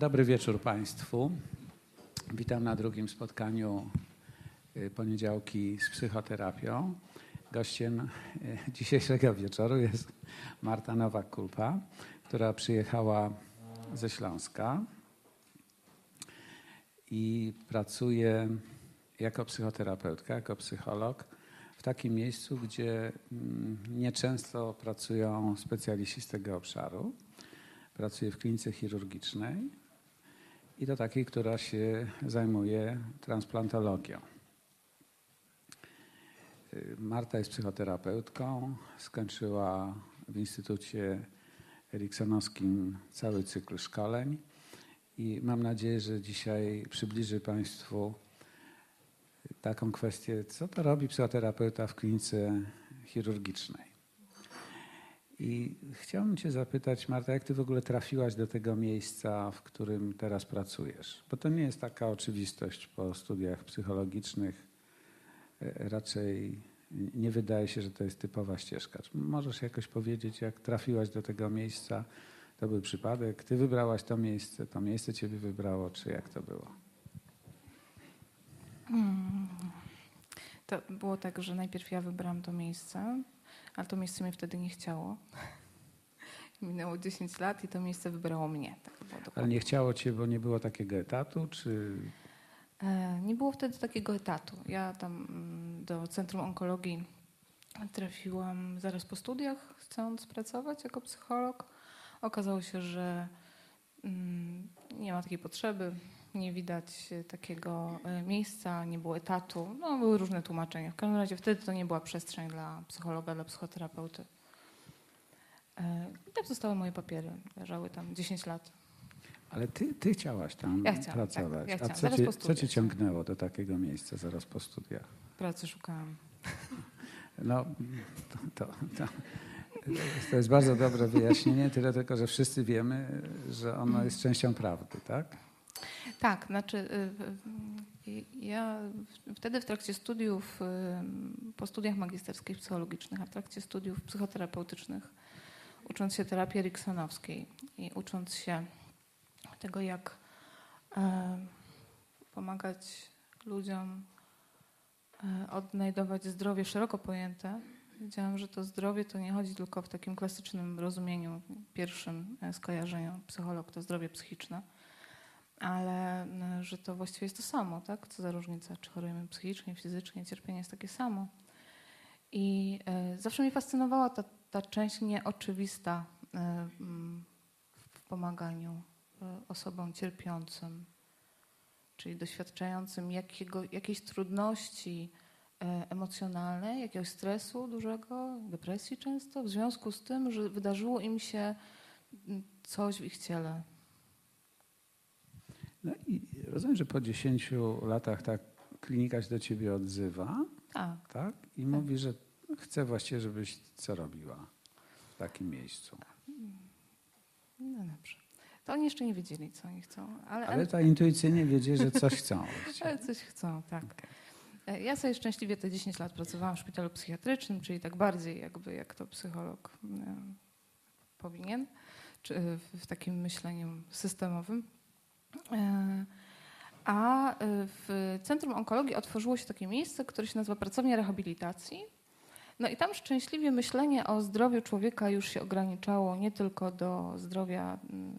dobry wieczór Państwu. Witam na drugim spotkaniu y, poniedziałki z psychoterapią. Gościem y, dzisiejszego wieczoru jest Marta Nowak-Kulpa, która przyjechała ze Śląska i pracuje jako psychoterapeutka, jako psycholog w takim miejscu, gdzie mm, nieczęsto pracują specjaliści z tego obszaru. Pracuje w klinice chirurgicznej i to takiej, która się zajmuje transplantologią. Marta jest psychoterapeutką, skończyła w Instytucie Eriksonowskim cały cykl szkoleń i mam nadzieję, że dzisiaj przybliży Państwu taką kwestię, co to robi psychoterapeuta w klinice chirurgicznej. I chciałbym Cię zapytać, Marta, jak Ty w ogóle trafiłaś do tego miejsca, w którym teraz pracujesz? Bo to nie jest taka oczywistość po studiach psychologicznych. E, Raczej nie wydaje się, że to jest typowa ścieżka. Czy możesz jakoś powiedzieć, jak trafiłaś do tego miejsca? To był przypadek, Ty wybrałaś to miejsce, to miejsce Ciebie wybrało, czy jak to było? To było tak, że najpierw ja wybrałam to miejsce, ale to miejsce mnie wtedy nie chciało. Minęło 10 lat i to miejsce wybrało mnie. Tak Ale nie chciało Cię, bo nie było takiego etatu, czy E, Nie było wtedy takiego etatu. Ja tam mm, do Centrum Onkologii trafiłam zaraz po studiach, chcąc pracować jako psycholog. Okazało się, że mm, nie ma takiej potrzeby, nie widać e, takiego e, miejsca, nie było etatu. No, były różne tłumaczenia. W każdym razie wtedy to nie była przestrzeń dla psychologa, dla psychoterapeuty. E, I tak zostały moje papiery. Leżały tam 10 lat. Ale ty, ty chciałaś tam Ja chciałam, tak, pracować. ja A chciałam. co Zaraz cię, co cię ciągnęło do takiego miejsca zaraz po studiach? Pracy szukałam. No, to, to, to, to jest bardzo dobre wyjaśnienie, tyle tylko, że wszyscy wiemy, że ono jest częścią prawdy, tak? Tak, znaczy y, y, ja w- wtedy w trakcie studiów, y, po studiach magisterskich psychologicznych, a w trakcie studiów psychoterapeutycznych, ucząc się terapii eriksonowskiej i ucząc się tego, jak e, pomagać ludziom e, odnajdować zdrowie szeroko pojęte, wiedziałam, że to zdrowie to nie chodzi tylko w takim klasycznym rozumieniu, pierwszym e, skojarzeniu psycholog to zdrowie psychiczne, ale n- że to właściwie jest to samo, tak? Co za różnica, czy chorujemy psychicznie, fizycznie, cierpienie jest takie samo. I e, zawsze mnie fascynowała ta, ta część nieoczywista e, w pomaganiu e, osobom cierpiącym, czyli doświadczającym jakiego, jakiejś trudności emocjonalnej, jakiegoś stresu dużego, depresji często, w związku z tym, że wydarzyło im się mm, coś w ich ciele. No i rozumiem, że po 10 latach ta klinika się do ciebie odzywa, Tak. tak? I mówi, że chce właściwie, żebyś co robiła w takim miejscu. No dobrze. To oni jeszcze nie wiedzieli, co oni chcą, ale, Ale tak intuicyjnie wiedzieć, że coś chcą. ale coś chcą, tak. E, Ja sobie szczęśliwie te 10 lat pracowałam w szpitalu psychiatrycznym, czyli tak bardziej jakby jak to psycholog e, powinien, czy w takim myśleniu systemowym. E, A e, w Centrum Onkologii otworzyło się takie miejsce, które się nazywa Pracownia Rehabilitacji. No i tam szczęśliwie myślenie o zdrowiu człowieka już się ograniczało nie tylko do zdrowia mm,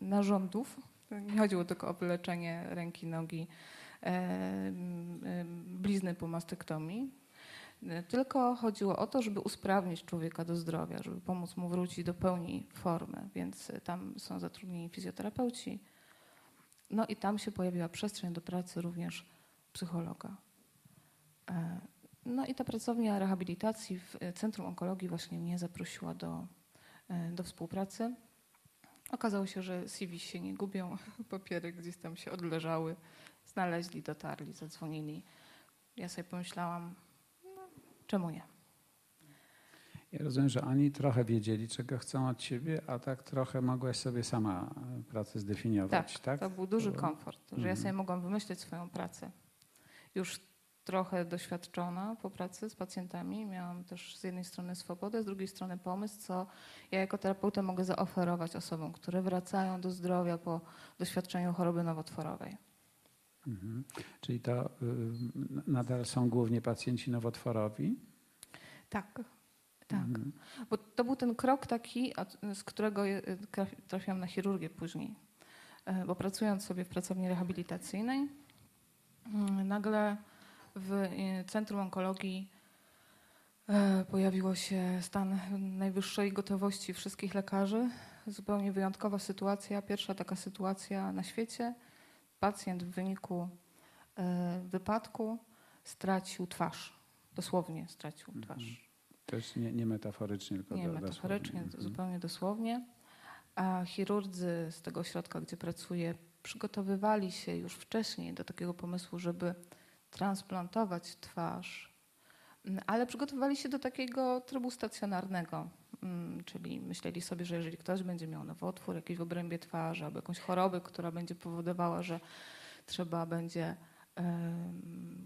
narządów. Nie chodziło tylko o wyleczenie ręki, nogi, e, m, e, blizny po mastektomii. Tylko chodziło o to, żeby usprawnić człowieka do zdrowia, żeby pomóc mu wrócić do pełni formy. Więc tam są zatrudnieni fizjoterapeuci. No i tam się pojawiła przestrzeń do pracy również psychologa. E, No i ta pracownia rehabilitacji w e, Centrum Onkologii właśnie mnie zaprosiła do, e, do współpracy. Okazało się, że CV się nie gubią, papiery gdzieś tam się odleżały, znaleźli, dotarli, zadzwonili. Ja sobie pomyślałam, no, czemu nie? Ja rozumiem, że oni trochę wiedzieli, czego chcą od ciebie, a tak trochę mogłaś sobie sama e, pracę zdefiniować, tak? to był duży komfort, że ja Mhm. sobie mogłam wymyślić swoją pracę. Już trochę doświadczona po pracy z pacjentami. Miałam też z jednej strony swobodę, z drugiej strony pomysł, co ja jako terapeuta mogę zaoferować osobom, które wracają do zdrowia po doświadczeniu choroby nowotworowej. Mhm. Czyli to y, nadal są głównie pacjenci nowotworowi? Tak, tak. Mhm. Bo to był ten krok taki, z którego trafi- trafiłam na chirurgię później. E, Bo pracując sobie w pracowni rehabilitacyjnej, mm, nagle w e, Centrum Onkologii e, pojawiło się stan najwyższej gotowości wszystkich lekarzy. Zupełnie wyjątkowa sytuacja, pierwsza taka sytuacja na świecie. Pacjent w wyniku e, wypadku stracił twarz. Dosłownie stracił Mhm. twarz. Też nie, nie metaforycznie, tylko Nie do- metaforycznie, dosłownie. to zupełnie dosłownie. A chirurdzy z tego ośrodka, gdzie pracuję, przygotowywali się już wcześniej do takiego pomysłu, żeby transplantować twarz, Mm, ale przygotowywali się do takiego trybu stacjonarnego. Mm, Czyli myśleli sobie, że jeżeli ktoś będzie miał nowotwór jakiś w obrębie twarzy albo jakąś chorobę, która będzie powodowała, że trzeba będzie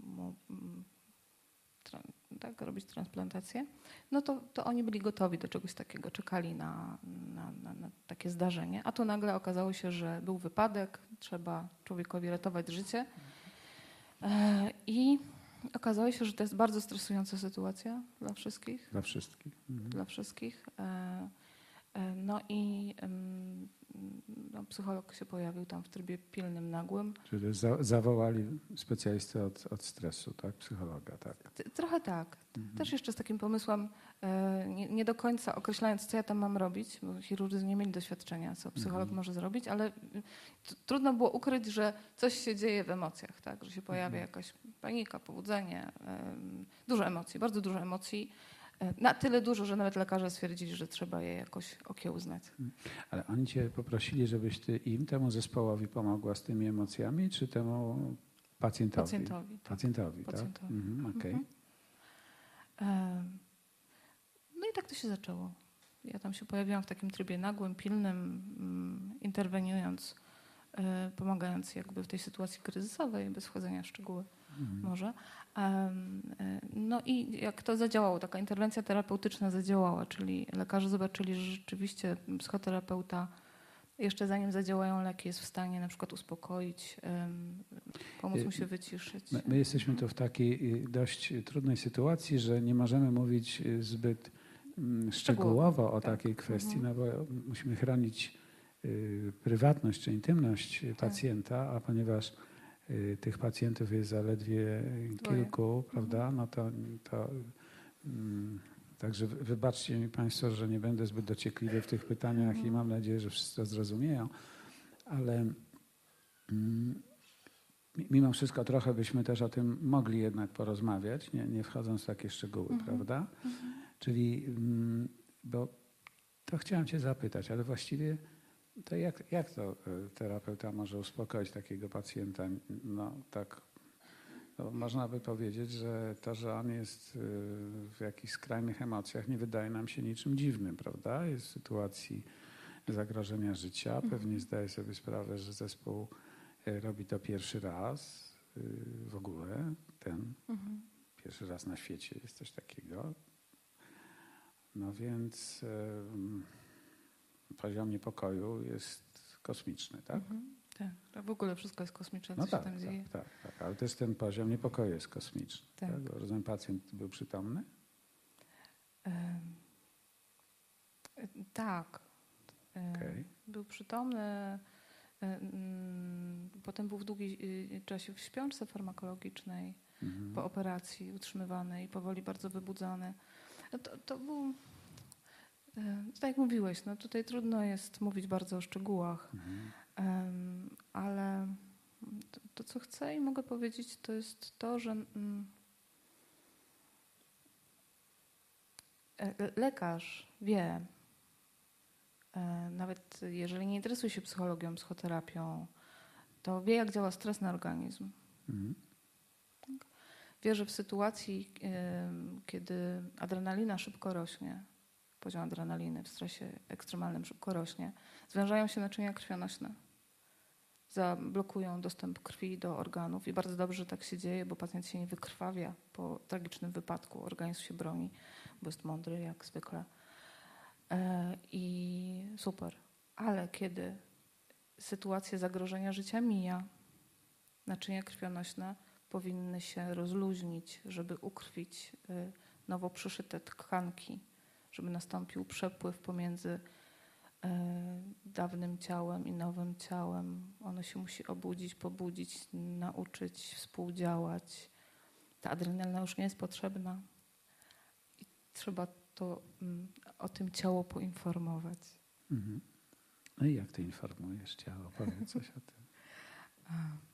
mu, tak, robić transplantację, no to, to oni byli gotowi do czegoś takiego, czekali na, na, na, na takie zdarzenie. A tu nagle okazało się, że był wypadek, trzeba człowiekowi ratować życie. E, I okazało się, że to jest bardzo stresująca sytuacja dla wszystkich Dla wszystkich. Mhm. dla wszystkich. E, e, No i no, psycholog się pojawił tam w trybie pilnym, nagłym. Czyli za, zawołali specjalistę od, od stresu, tak? Psychologa, tak. Trochę tak. Mhm. Też jeszcze z takim pomysłem, e, nie, nie do końca określając, co ja tam mam robić, bo chirurdzy nie mieli doświadczenia, co psycholog Mhm. może zrobić, ale y, trudno było ukryć, że coś się dzieje w emocjach, tak? że się pojawia Mhm. jakaś panika, pobudzenie, dużo emocji, bardzo dużo emocji. E, Na tyle dużo, że nawet lekarze stwierdzili, że trzeba je jakoś okiełznać. Ale oni cię poprosili, żebyś ty im, temu zespołowi pomogła z tymi emocjami, czy temu pacjentowi? Pacjentowi. tak. Pacjentowi, tak? Pacjentowi. Mhm, okej. Mhm. No i tak to się zaczęło. Ja tam się pojawiłam w takim trybie nagłym, pilnym, mm, interweniując, e, pomagając jakby w tej sytuacji kryzysowej, bez wchodzenia w szczegóły Mhm. może. E, No i jak to zadziałało, taka interwencja terapeutyczna zadziałała, czyli lekarze zobaczyli, że rzeczywiście psychoterapeuta jeszcze zanim zadziałają leki jest w stanie na przykład uspokoić, pomóc mu się wyciszyć. My, my jesteśmy tu w takiej y, dość trudnej sytuacji, że nie możemy mówić y, zbyt mm, szczegółowo o tak. takiej kwestii, Mhm. no bo musimy chronić y, prywatność czy intymność y, Tak. pacjenta, a ponieważ y, tych pacjentów jest zaledwie y, kilku, prawda, no to, to mm, Także wy- wybaczcie mi Państwo, że nie będę zbyt dociekliwy w tych pytaniach i Mhm. mam nadzieję, że wszyscy to zrozumieją, ale mm, mi- mimo wszystko trochę byśmy też o tym mogli jednak porozmawiać, nie, nie wchodząc w takie szczegóły, Mhm. prawda? Mhm. Czyli, mm, bo to chciałem Cię zapytać, ale właściwie to jak, jak to e, terapeuta może uspokoić takiego pacjenta? No tak, no, można by powiedzieć, że to, że on jest e, w jakichś skrajnych emocjach nie wydaje nam się niczym dziwnym, prawda? Jest w sytuacji zagrożenia życia, pewnie Mhm. zdaje sobie sprawę, że zespół e, robi to pierwszy raz w ogóle, ten Mhm. Pierwszy raz na świecie jest coś takiego. No więc em, poziom niepokoju jest kosmiczny, tak? Mhm. Tak. tak. W ogóle wszystko jest kosmiczne, co No się tak, tam dzieje. tak, tak, tak. Ale też ten poziom niepokoju jest kosmiczny. Tak. Tak. Rozumiem, pacjent był przytomny? E, Tak. E, Okej. Był przytomny. Potem był w długim y, czasie w śpiączce farmakologicznej Mhm. po operacji utrzymywany i powoli bardzo wybudzany. No To, to był, tak jak mówiłeś, no tutaj trudno jest mówić bardzo o szczegółach, Mhm. Ale to, to, co chcę i mogę powiedzieć, to jest to, że mm, e, le- lekarz wie, e, nawet jeżeli nie interesuje się psychologią, psychoterapią, to wie, jak działa stres na organizm. Mhm. Wie, że w sytuacji, kiedy adrenalina szybko rośnie, poziom adrenaliny w stresie ekstremalnym szybko rośnie, zwężają się naczynia krwionośne. zablokują dostęp krwi do organów i bardzo dobrze, że tak się dzieje, bo pacjent się nie wykrwawia po tragicznym wypadku, organizm się broni, bo jest mądry jak zwykle. E, I super. Ale kiedy sytuacja zagrożenia życia mija, naczynia krwionośne powinny się rozluźnić, żeby ukrwić y, nowo przyszyte tkanki, żeby nastąpił przepływ pomiędzy e, dawnym ciałem i nowym ciałem. Ono się musi obudzić, pobudzić, nauczyć, współdziałać. Ta adrenalina już nie jest potrzebna. I trzeba to, mm, o tym ciało poinformować. Mhm. No i jak ty informujesz ciało? Powiedz coś o tym.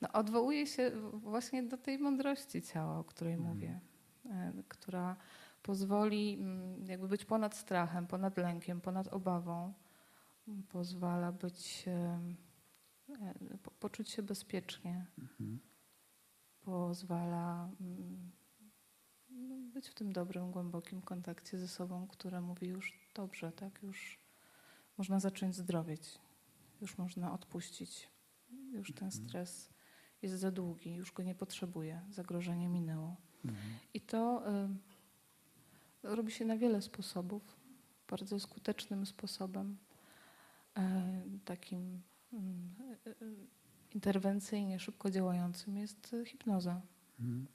No, odwołuję się właśnie do tej mądrości ciała, o której Mhm. mówię, e, która pozwoli mm, jakby być ponad strachem, ponad lękiem, ponad obawą. Pozwala być, e, po- poczuć się bezpiecznie. Mhm. Pozwala mm, no, być w tym dobrym, głębokim kontakcie ze sobą, które mówi już dobrze, tak? Już można zacząć zdrowieć, już można odpuścić, już ten Mhm. stres jest za długi, już go nie potrzebuję, zagrożenie minęło. Mhm. I to y, robi się na wiele sposobów, bardzo skutecznym sposobem, e, takim mm, y, y, interwencyjnie, szybko działającym jest hipnoza. Mhm.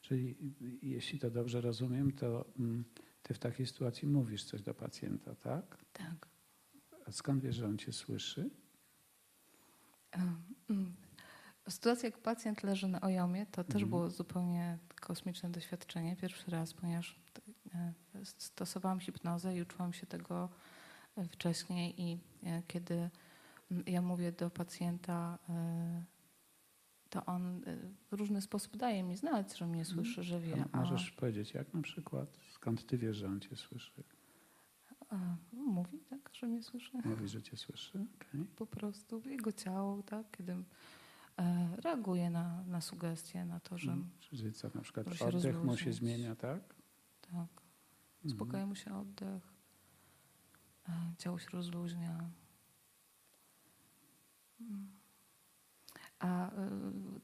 Czyli jeśli to dobrze rozumiem, to mm, ty w takiej sytuacji mówisz coś do pacjenta, tak? Tak. A skąd wiesz, że on cię słyszy? Sytuacja, jak pacjent leży na ojomie, to też Mhm. było zupełnie kosmiczne doświadczenie. Pierwszy raz, ponieważ e, stosowałam hipnozę i uczyłam się tego e, wcześniej i e, kiedy ja mówię do pacjenta, to on w różny sposób daje mi znać, że mnie słyszy, że wie. Mhm. A możesz powiedzieć, jak na przykład? Skąd ty wiesz, że on cię słyszy? mówi, tak, że mnie słyszy. Mówi, że cię słyszy? Okej. po prostu jego ciało, tak, kiedy reaguje na, na sugestie, na to, że Mhm. Czyli co, na przykład oddech mu się zmienia, tak? tak, Mhm. uspokaja mu się oddech, e, ciało się rozluźnia. Mm. A e,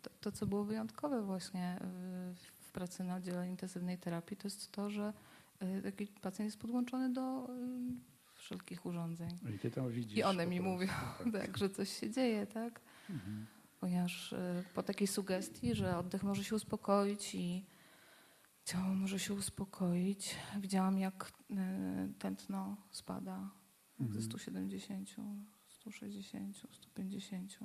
to, to, co było wyjątkowe właśnie e, w pracy na oddziale intensywnej terapii, to jest to, że e, taki pacjent jest podłączony do e, wszelkich urządzeń. I ty to widzisz. I one mi prostu, mówią, tak, że coś się dzieje, tak? Mhm. Ponieważ y, po takiej sugestii, że oddech może się uspokoić i ciało może się uspokoić, widziałam jak y, tętno spada ze 170, 160, 150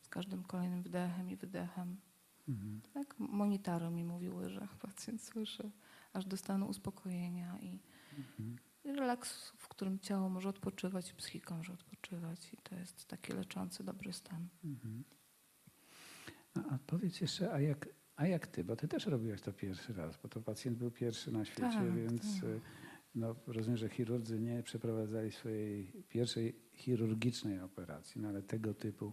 z każdym kolejnym wdechem i wydechem. Mhm. Tak, monitory mi mówiły, że pacjent słyszy, aż do stanu uspokojenia i Mhm. i relaks, w którym ciało może odpoczywać i psychika może odpoczywać i to jest taki leczący, dobry stan. Mhm. A powiedz jeszcze, a jak, a jak ty, bo ty też robiłaś to pierwszy raz, bo to pacjent był pierwszy na świecie, Tak, więc tak. no, rozumiem, że chirurdzy nie przeprowadzali swojej pierwszej chirurgicznej operacji, no, ale tego typu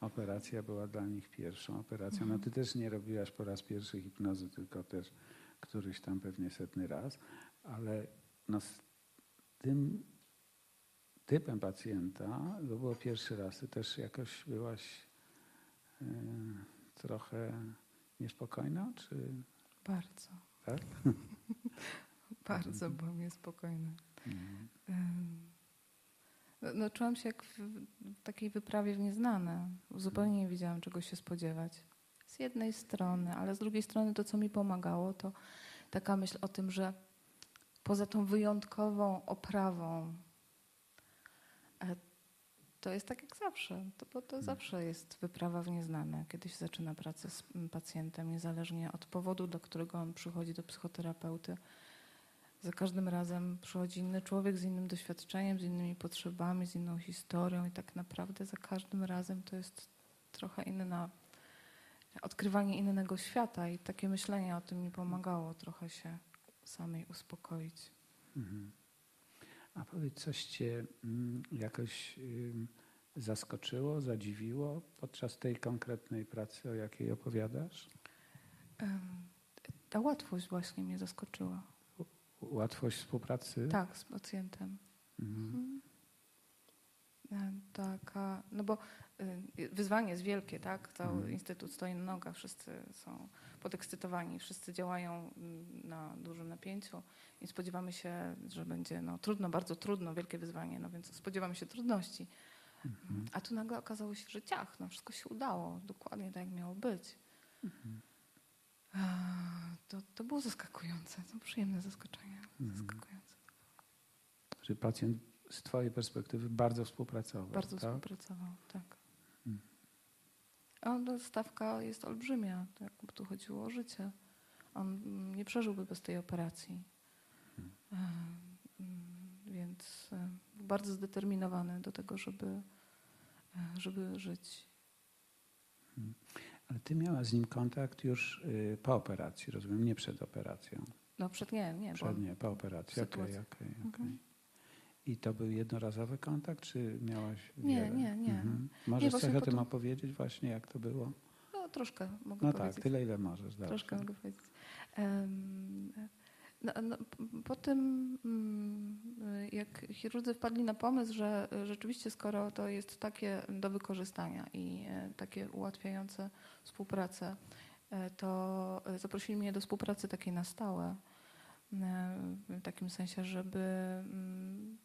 operacja była dla nich pierwszą operacją. No Mhm. ty też nie robiłaś po raz pierwszy hipnozy, tylko też któryś tam pewnie setny raz, ale no, z tym typem pacjenta, to było pierwszy raz, ty też jakoś byłaś e, trochę niespokojna, czy Bardzo, tak? bardzo byłam niespokojna. Mhm. No, no, czułam się jak w, w takiej wyprawie w nieznane. Zupełnie nie wiedziałam, czego się spodziewać. Z jednej strony, ale z drugiej strony to, co mi pomagało, to taka myśl o tym, że poza tą wyjątkową oprawą, e, to jest tak jak zawsze, to, bo to zawsze jest wyprawa w nieznane, kiedy się zaczyna pracę z pacjentem, niezależnie od powodu, do którego on przychodzi do psychoterapeuty. Za każdym razem przychodzi inny człowiek z innym doświadczeniem, z innymi potrzebami, z inną historią i tak naprawdę za każdym razem to jest trochę inna, odkrywanie innego świata i takie myślenie o tym mi pomagało trochę się samej uspokoić. Mhm. Powiedz, coś cię mm, jakoś zaskoczyło, zadziwiło podczas tej konkretnej pracy, o jakiej opowiadasz? Ta łatwość właśnie mnie zaskoczyła. Łatwość współpracy? Tak, z pacjentem. Mhm. E, Taka, no bo wyzwanie jest wielkie, tak? Cały Mhm. instytut stoi na nogach, wszyscy są podekscytowani, wszyscy działają mm, na dużym napięciu i spodziewamy się, że będzie no, trudno, bardzo trudno, wielkie wyzwanie, no więc spodziewamy się trudności. Mhm. A tu nagle okazało się, że ciach, no wszystko się udało, dokładnie tak jak miało być. Mhm. To, to było zaskakujące, to przyjemne zaskoczenie, zaskakujące. Że pacjent z twojej perspektywy bardzo współpracował. Bardzo tak? współpracował, tak. A no, stawka jest olbrzymia, bo tu chodziło o życie. On mm, nie przeżyłby bez tej operacji. Mm. E, mm, Więc był bardzo zdeterminowany do tego, żeby, e, żeby żyć. Ale ty miałaś z nim kontakt już y, po operacji, rozumiem, nie przed operacją. No przed nie, nie. Przed, nie, po operacji. Okej, sytuacja. okej, Mhm. okej. I to był jednorazowy kontakt, czy miałaś Nie, wiele? nie, nie. Mhm. Możesz właśnie coś o potem- tym opowiedzieć właśnie, jak to było? No troszkę mogę No powiedzieć. tak, tyle ile możesz. Dobrze. Troszkę mogę powiedzieć. Em, No, no, po tym, mm, jak chirurdzy wpadli na pomysł, że rzeczywiście skoro to jest takie do wykorzystania i e, takie ułatwiające współpracę, e, to zaprosili mnie do współpracy takiej na stałe. E, W takim sensie, żeby mm,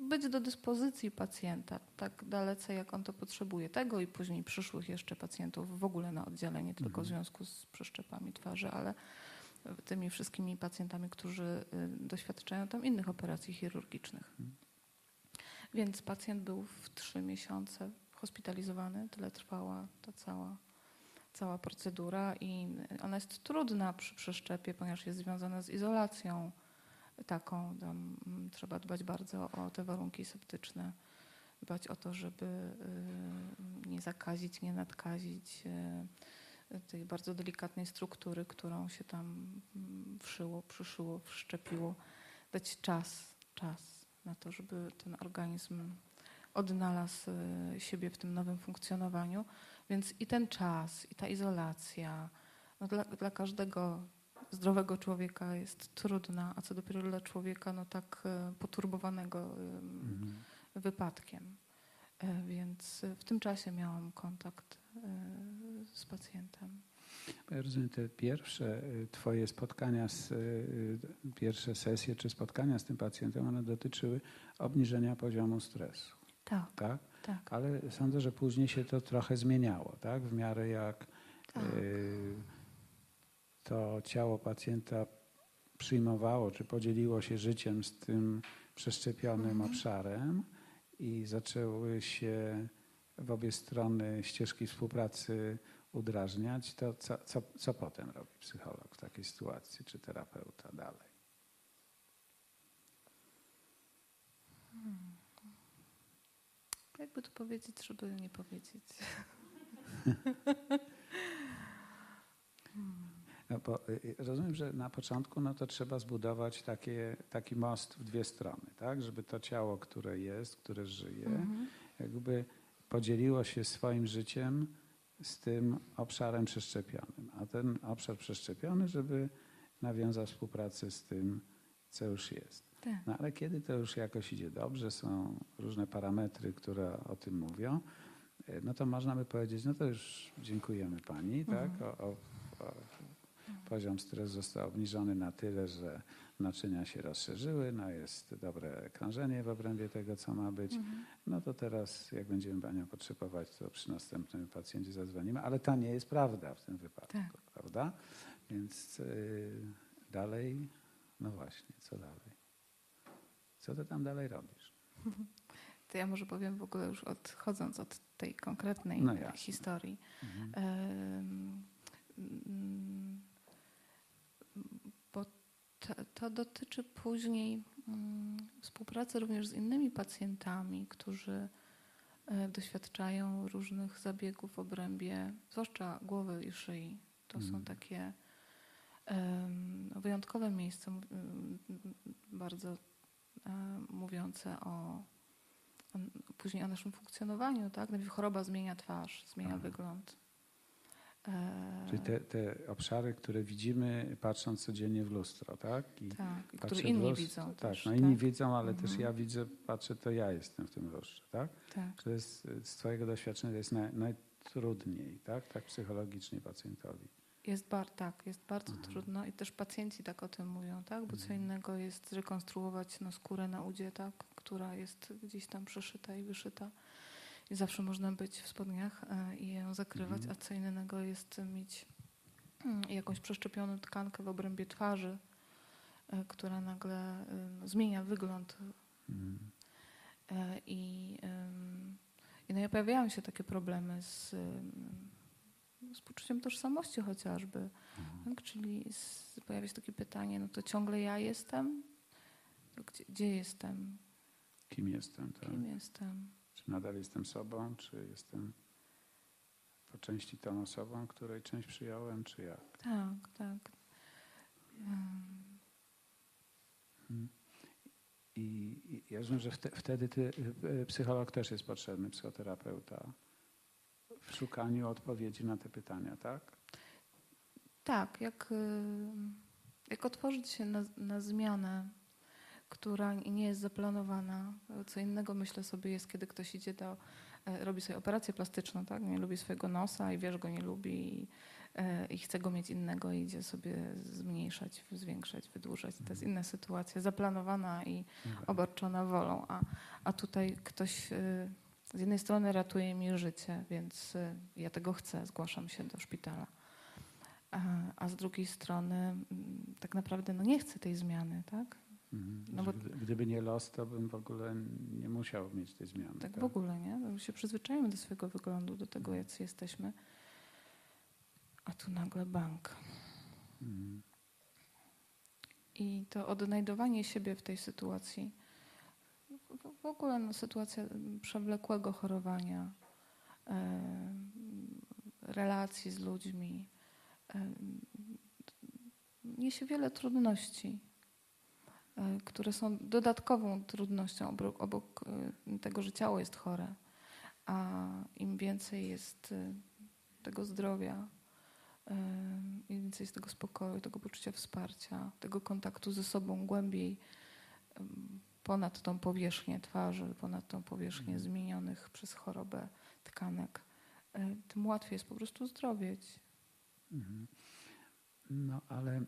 być do dyspozycji pacjenta tak dalece, jak on to potrzebuje. Tego i później przyszłych jeszcze pacjentów w ogóle na oddziale, nie tylko Mhm. w związku z przeszczepami twarzy, ale tymi wszystkimi pacjentami, którzy y, doświadczają tam innych operacji chirurgicznych. Mhm. Więc pacjent był w trzy miesiące hospitalizowany, tyle trwała ta cała, cała procedura i ona jest trudna przy przeszczepie, ponieważ jest związana z izolacją taką. Tam, mm, trzeba dbać bardzo o te warunki septyczne, dbać o to, żeby y, nie zakazić, nie nadkazić y, tej bardzo delikatnej struktury, którą się tam mm, wszyło, przyszyło, wszczepiło. Dać czas, czas na to, żeby ten organizm odnalazł y, siebie w tym nowym funkcjonowaniu. Więc i ten czas, i ta izolacja no dla, dla każdego zdrowego człowieka jest trudna, a co dopiero dla człowieka no tak y, poturbowanego Mhm. wypadkiem. E, Więc y, w tym czasie miałam kontakt z pacjentem. Ja rozumiem, te pierwsze twoje spotkania, z, pierwsze sesje czy spotkania z tym pacjentem, one dotyczyły obniżenia poziomu stresu, Tak, tak? tak. Ale sądzę, że później się to trochę zmieniało, tak? W miarę jak Tak. To ciało pacjenta przyjmowało, czy podzieliło się życiem z tym przeszczepionym Mhm. obszarem i zaczęły się w obie strony ścieżki współpracy udrażniać, to co, co, co potem robi psycholog w takiej sytuacji, czy terapeuta dalej? Jakby to powiedzieć, żeby nie powiedzieć. No bo y, y, rozumiem, że na początku no to trzeba zbudować takie, taki most w dwie strony, tak? Żeby to ciało, które jest, które żyje, Mhm. jakby podzieliło się swoim życiem z tym obszarem przeszczepionym. A ten obszar przeszczepiony, żeby nawiązał współpracę z tym, co już jest. Tak. No ale kiedy to już jakoś idzie dobrze, są różne parametry, które o tym mówią, y, no to można by powiedzieć, no to już dziękujemy pani, tak? Mhm. O, o, o, poziom stresu został obniżony na tyle, że naczynia się rozszerzyły, no jest dobre krążenie w obrębie tego, co ma być. Mhm. No to teraz, jak będziemy panią potrzebować, to przy następnym pacjencie zadzwonimy, ale to nie jest prawda w tym wypadku, Tak. prawda? Więc y, dalej, no właśnie, co dalej? Co ty tam dalej robisz? To ja może powiem w ogóle już odchodząc od tej konkretnej No historii. Mhm. Mm, Bo to, to dotyczy później mm, współpracy również z innymi pacjentami, którzy e, doświadczają różnych zabiegów w obrębie, zwłaszcza głowy i szyi. To są Mhm. takie wyjątkowe miejsca, bardzo e, mówiące o, o później o naszym funkcjonowaniu. Tak? Najpierw choroba zmienia twarz, zmienia Aha. wygląd. E, Czyli te, te obszary, które widzimy patrząc codziennie w lustro, tak? I tak, które inni lustro- widzą Tak, też, no inni widzą, ale też Mhm. ja widzę, patrzę, to ja jestem w tym lustrze, tak? Tak. To jest z twojego doświadczenia to jest naj, najtrudniej, tak? Tak psychologicznie pacjentowi. Jest bar, tak, jest bardzo Mhm. trudno i też pacjenci tak o tym mówią, tak? Bo co Mhm. innego jest zrekonstruować no, skórę na udzie, tak? która jest gdzieś tam przeszyta i wyszyta. I zawsze można być w spodniach e, i ją zakrywać, Mhm. a co innego jest mieć mm, jakąś przeszczepioną tkankę w obrębie twarzy, e, która nagle zmienia wygląd Mhm. E, I, i no i pojawiają się takie problemy z, z poczuciem tożsamości chociażby. Mhm. Tak? Czyli z, pojawia się takie pytanie, no to ciągle ja jestem? Gdzie, gdzie jestem? Kim jestem, tak? Kim jestem? Czy nadal jestem sobą, czy jestem po części tą osobą, której część przyjąłem, czy jak? Tak, tak. Mhm. I, I ja rozumiem, że wte, wtedy ty, y, psycholog też jest potrzebny, psychoterapeuta w szukaniu odpowiedzi na te pytania, tak? Tak, jak, y, jak otworzyć się na, na zmianę, która nie jest zaplanowana. Co innego myślę sobie jest, kiedy ktoś idzie do, e, robi sobie operację plastyczną, tak? nie lubi swojego nosa i wiesz, go nie lubi i, e, i chce go mieć innego i idzie sobie zmniejszać, zwiększać, wydłużać. To jest inna sytuacja, zaplanowana i obarczona wolą, a, a tutaj ktoś y, z jednej strony ratuje mi życie, więc ja tego chcę, zgłaszam się do szpitala. A, a z drugiej strony mm, tak naprawdę no nie chcę tej zmiany, tak? Mhm. No bo- Gdy- Gdyby nie los, to bym w ogóle nie musiał mieć tej zmiany. Tak w ogóle, nie? My się przyzwyczajamy do swojego wyglądu, do tego, jacy jesteśmy. A tu nagle bank. Mhm. I to odnajdowanie siebie w tej sytuacji, w, ogóle no, sytuacja przewlekłego chorowania, relacji z ludźmi, e, niesie wiele trudności, które są dodatkową trudnością obok, obok e, tego, że ciało jest chore. A im więcej jest e, tego zdrowia, e, im więcej jest tego spokoju, tego poczucia wsparcia, tego kontaktu ze sobą głębiej, ponad tą powierzchnię twarzy, ponad tą powierzchnię Mhm. zmienionych przez chorobę tkanek, e, tym łatwiej jest po prostu zdrowieć. Mhm. No ale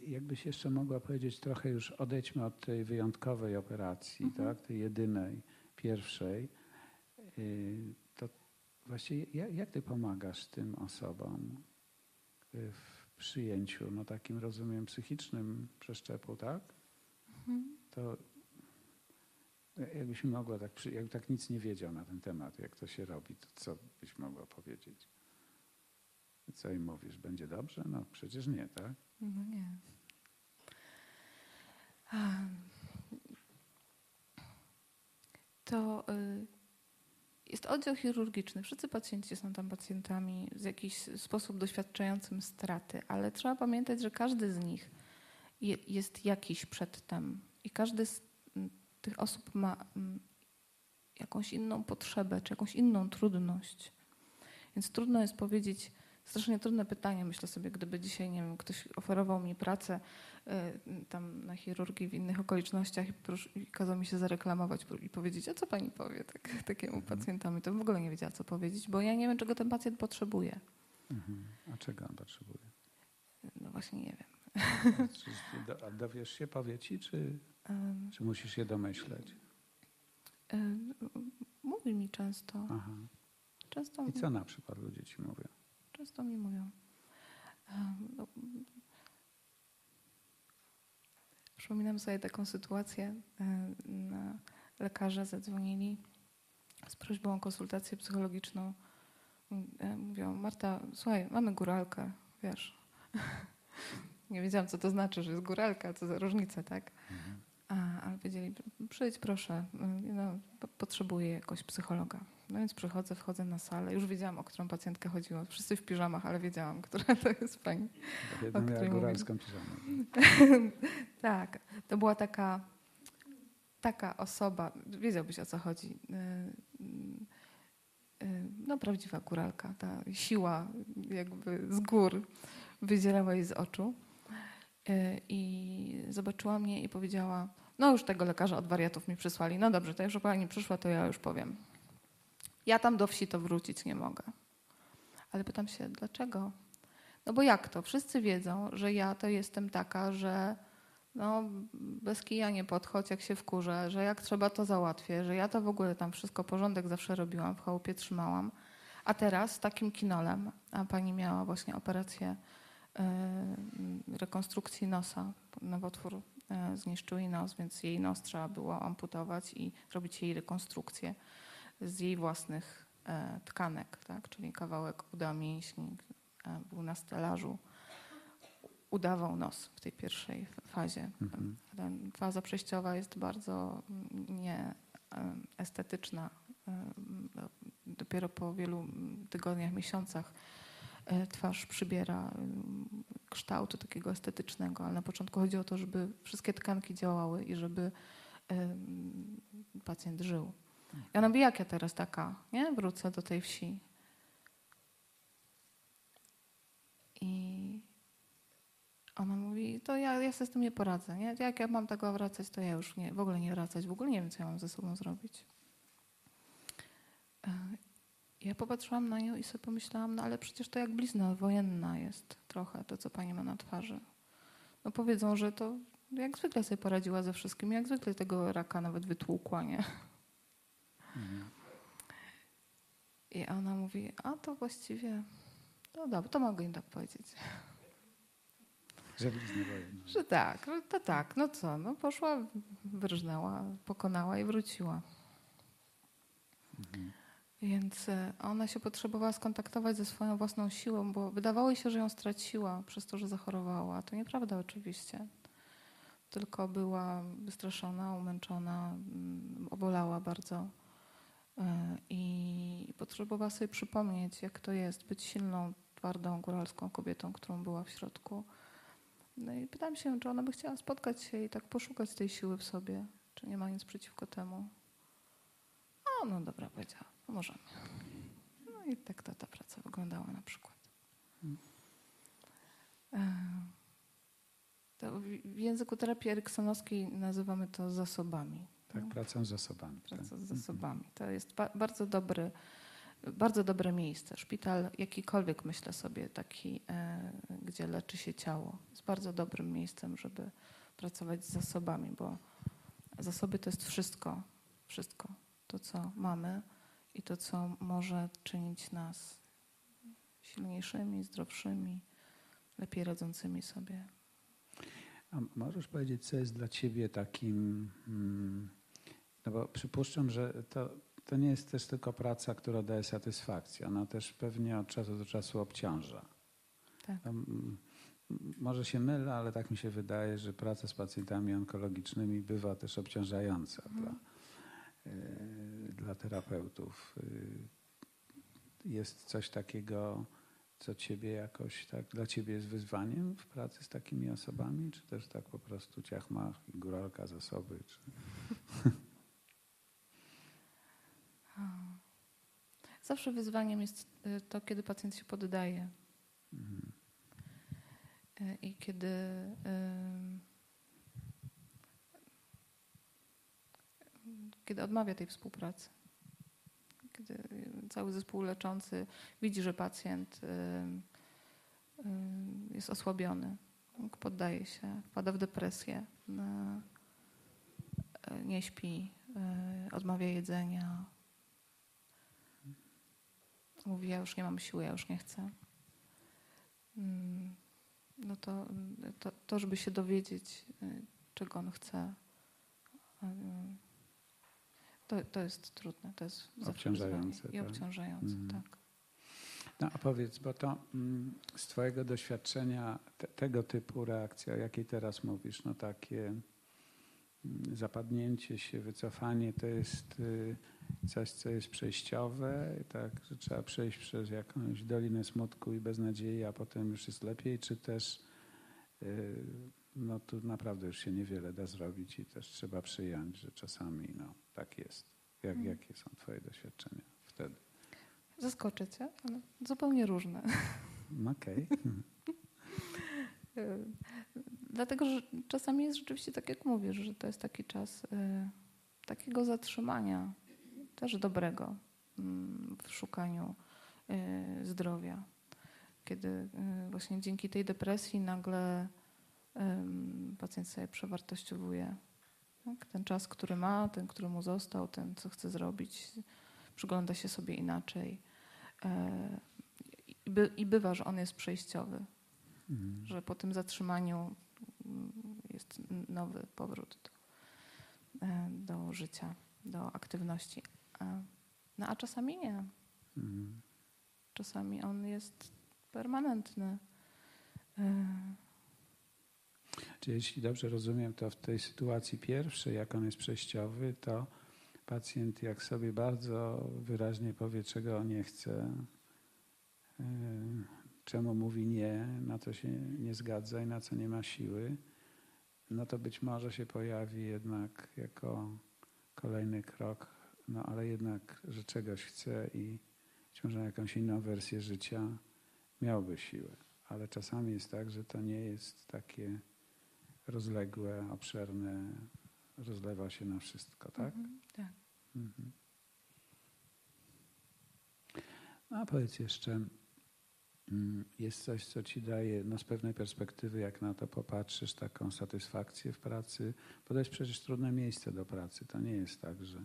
jakbyś jeszcze mogła powiedzieć trochę już odejdźmy od tej wyjątkowej operacji, Mhm. tak? tej jedynej, pierwszej. Y, To właściwie jak, jak ty pomagasz tym osobom y, w przyjęciu, no takim rozumiem psychicznym przeszczepu, tak? Mhm. To jakbyś mogła tak, jakby tak nic nie wiedział na ten temat, jak to się robi, to co byś mogła powiedzieć? Co im mówisz? Będzie dobrze? No przecież nie, tak? No nie. To y, jest oddział chirurgiczny. Wszyscy pacjenci są tam pacjentami w jakiś sposób doświadczającym straty, ale trzeba pamiętać, że każdy z nich je, jest jakiś przedtem i każdy z tych osób ma jakąś inną potrzebę czy jakąś inną trudność. Więc trudno jest powiedzieć, strasznie trudne pytanie, myślę sobie, gdyby dzisiaj, nie wiem, ktoś oferował mi pracę y, tam na chirurgii w innych okolicznościach i, i kazał mi się zareklamować i powiedzieć, a co pani powie tak, takiemu Mhm. pacjentowi, to w ogóle nie wiedziała, co powiedzieć, bo ja nie wiem, czego ten pacjent potrzebuje. Mhm. A czego on potrzebuje? No właśnie nie wiem. Do, a dowiesz się, powie ci, czy, Ym, czy musisz je domyśleć? ym, mówi mi często, Aha. często, I co na przykład ludzie ci mówią? Często mi mówią. No, Przypominam sobie taką sytuację. na- Lekarze zadzwonili z prośbą o konsultację psychologiczną. Y, Mówią, Marta, słuchaj, mamy góralkę, wiesz. Nie wiedziałam, co to znaczy, że jest góralka, co za różnica, tak? Mhm. A, ale powiedzieli, przyjdź proszę, y, no, po- potrzebuję jakoś psychologa. No więc przychodzę, wchodzę na salę. Już wiedziałam, o którą pacjentkę chodziło. Wszyscy w piżamach, ale wiedziałam, która to jest pani. Jedna miała góralską piżamę. tak, to była taka, taka osoba, wiedziałbyś o co chodzi. Y, y, no prawdziwa góralka, ta siła jakby z gór wyzierała jej z oczu. Y, I zobaczyła mnie i powiedziała, no już tego lekarza od wariatów mi przysłali. No dobrze, to już pani przyszła, to ja już powiem. Ja tam do wsi to wrócić nie mogę. Ale pytam się, dlaczego? No bo jak to? Wszyscy wiedzą, że ja to jestem taka, że no, bez kija nie podchodź, jak się wkurzę, że jak trzeba to załatwię, że ja to w ogóle tam wszystko porządek zawsze robiłam, w chałupie trzymałam. A teraz takim kinolem, a pani miała właśnie operację y, rekonstrukcji nosa, nowotwór zniszczył jej nos, więc jej nos trzeba było amputować i robić jej rekonstrukcję z jej własnych y, tkanek, tak? czyli kawałek uda mięśni był na stelażu udawał nos w tej pierwszej fazie. Mhm. Faza przejściowa jest bardzo nieestetyczna. Dopiero po wielu tygodniach, miesiącach e, twarz przybiera kształtu takiego estetycznego, ale na początku chodzi o to, żeby wszystkie tkanki działały i żeby pacjent żył. Ja no jak ja teraz taka, nie? Wrócę do tej wsi. I ona mówi, to ja, ja sobie z tym nie poradzę. Nie? Jak ja mam tego wracać, to ja już nie, w ogóle nie wracać. W ogóle nie wiem, co ja mam ze sobą zrobić. Ja popatrzyłam na nią i sobie pomyślałam, no ale przecież to jak blizna wojenna jest trochę, to co pani ma na twarzy. No powiedzą, że to jak zwykle sobie poradziła ze wszystkim, jak zwykle tego raka nawet wytłukła, nie? Mhm. I ona mówi, a to właściwie, no dobra, to mogę im tak powiedzieć. Że blizny wojenny. Że tak, to tak, no co, no poszła, wyrżnęła, pokonała i wróciła. Mhm. Więc e, ona się potrzebowała skontaktować ze swoją własną siłą, bo wydawało się, że ją straciła przez to, że zachorowała. To nieprawda oczywiście. Tylko była wystraszona, umęczona, mm, obolała bardzo. E, I potrzebowała sobie przypomnieć, jak to jest być silną, twardą, góralską kobietą, którą była w środku no i pytam się, czy ona by chciała spotkać się i tak poszukać tej siły w sobie, czy nie ma nic przeciwko temu. O, no dobra, powiedziała, no możemy. No i tak ta, ta praca wyglądała na przykład. E, to w języku terapii eriksonowskiej nazywamy to zasobami. Tak, no? pracą z zasobami. Praca tak. z zasobami. To jest ba bardzo dobry bardzo dobre miejsce. Szpital jakikolwiek, myślę sobie, taki, e, gdzie leczy się ciało, jest bardzo dobrym miejscem, żeby pracować z zasobami, bo zasoby to jest wszystko, wszystko. To, co mamy i to, co może czynić nas silniejszymi, zdrowszymi, lepiej radzącymi sobie. A możesz powiedzieć, co jest dla ciebie takim, mm, no bo przypuszczam, że to to nie jest też tylko praca, która daje satysfakcję. Ona też pewnie od czasu do czasu obciąża. Tak. Może się mylę, ale tak mi się wydaje, że praca z pacjentami onkologicznymi bywa też obciążająca mhm. dla, dla terapeutów. Y, jest coś takiego, co ciebie jakoś tak, dla ciebie jest wyzwaniem w pracy z takimi osobami, czy też tak po prostu ciachmach i góralka zasoby? Czy... Zawsze wyzwaniem jest y, to, kiedy pacjent się poddaje. Mhm. I kiedy kiedy odmawia tej współpracy. Kiedy cały zespół leczący widzi, że pacjent jest osłabiony, poddaje się, wpada w depresję, nie śpi, odmawia jedzenia, mówi, ja już nie mam siły, ja już nie chcę. Mm, no to, to, to żeby się dowiedzieć, y, czego on chce, y, to, to jest trudne, to jest obciążające. I tak. obciążające, mm. tak. No a powiedz, bo to mm, z Twojego doświadczenia te, tego typu reakcja, o jakiej teraz mówisz, no takie mm, zapadnięcie się, wycofanie, to jest y, coś, co jest przejściowe, tak, że trzeba przejść przez jakąś dolinę smutku i beznadziei, a potem już jest lepiej, czy też y, no tu naprawdę już się niewiele da zrobić i też trzeba przyjąć, że czasami no, tak jest. Jak, hmm. Jakie są Twoje doświadczenia wtedy? Zaskoczę cię, ale zupełnie różne. Okej. Y, Dlatego, że czasami jest rzeczywiście tak, jak mówisz, że to jest taki czas y, takiego zatrzymania, też dobrego mm, w szukaniu y, zdrowia. Kiedy y, właśnie dzięki tej depresji nagle pacjent sobie przewartościowuje tak? ten czas, który ma, ten, który mu został, ten, co chce zrobić, przygląda się sobie inaczej. E, I, by, I bywa, że on jest przejściowy Mhm. że po tym zatrzymaniu mm, jest nowy powrót do, e, do życia, do aktywności. E, No a czasami nie. Mhm. Czasami on jest permanentny. Czy jeśli dobrze rozumiem, to w tej sytuacji pierwszej, jak on jest przejściowy, to pacjent jak sobie bardzo wyraźnie powie, czego nie chce, yy, czemu mówi nie, na co się nie zgadza i na co nie ma siły, no to być może się pojawi jednak jako kolejny krok, no ale jednak, że czegoś chce i być może na jakąś inną wersję życia miałby siłę. Ale czasami jest tak, że to nie jest takie rozległe, obszerne, rozlewa się na wszystko, tak? mhm, tak. Mhm. No, a powiedz jeszcze, mm, jest coś, co ci daje, no z pewnej perspektywy, jak na to popatrzysz, taką satysfakcję w pracy, bo to jest przecież trudne miejsce do pracy. To nie jest tak, że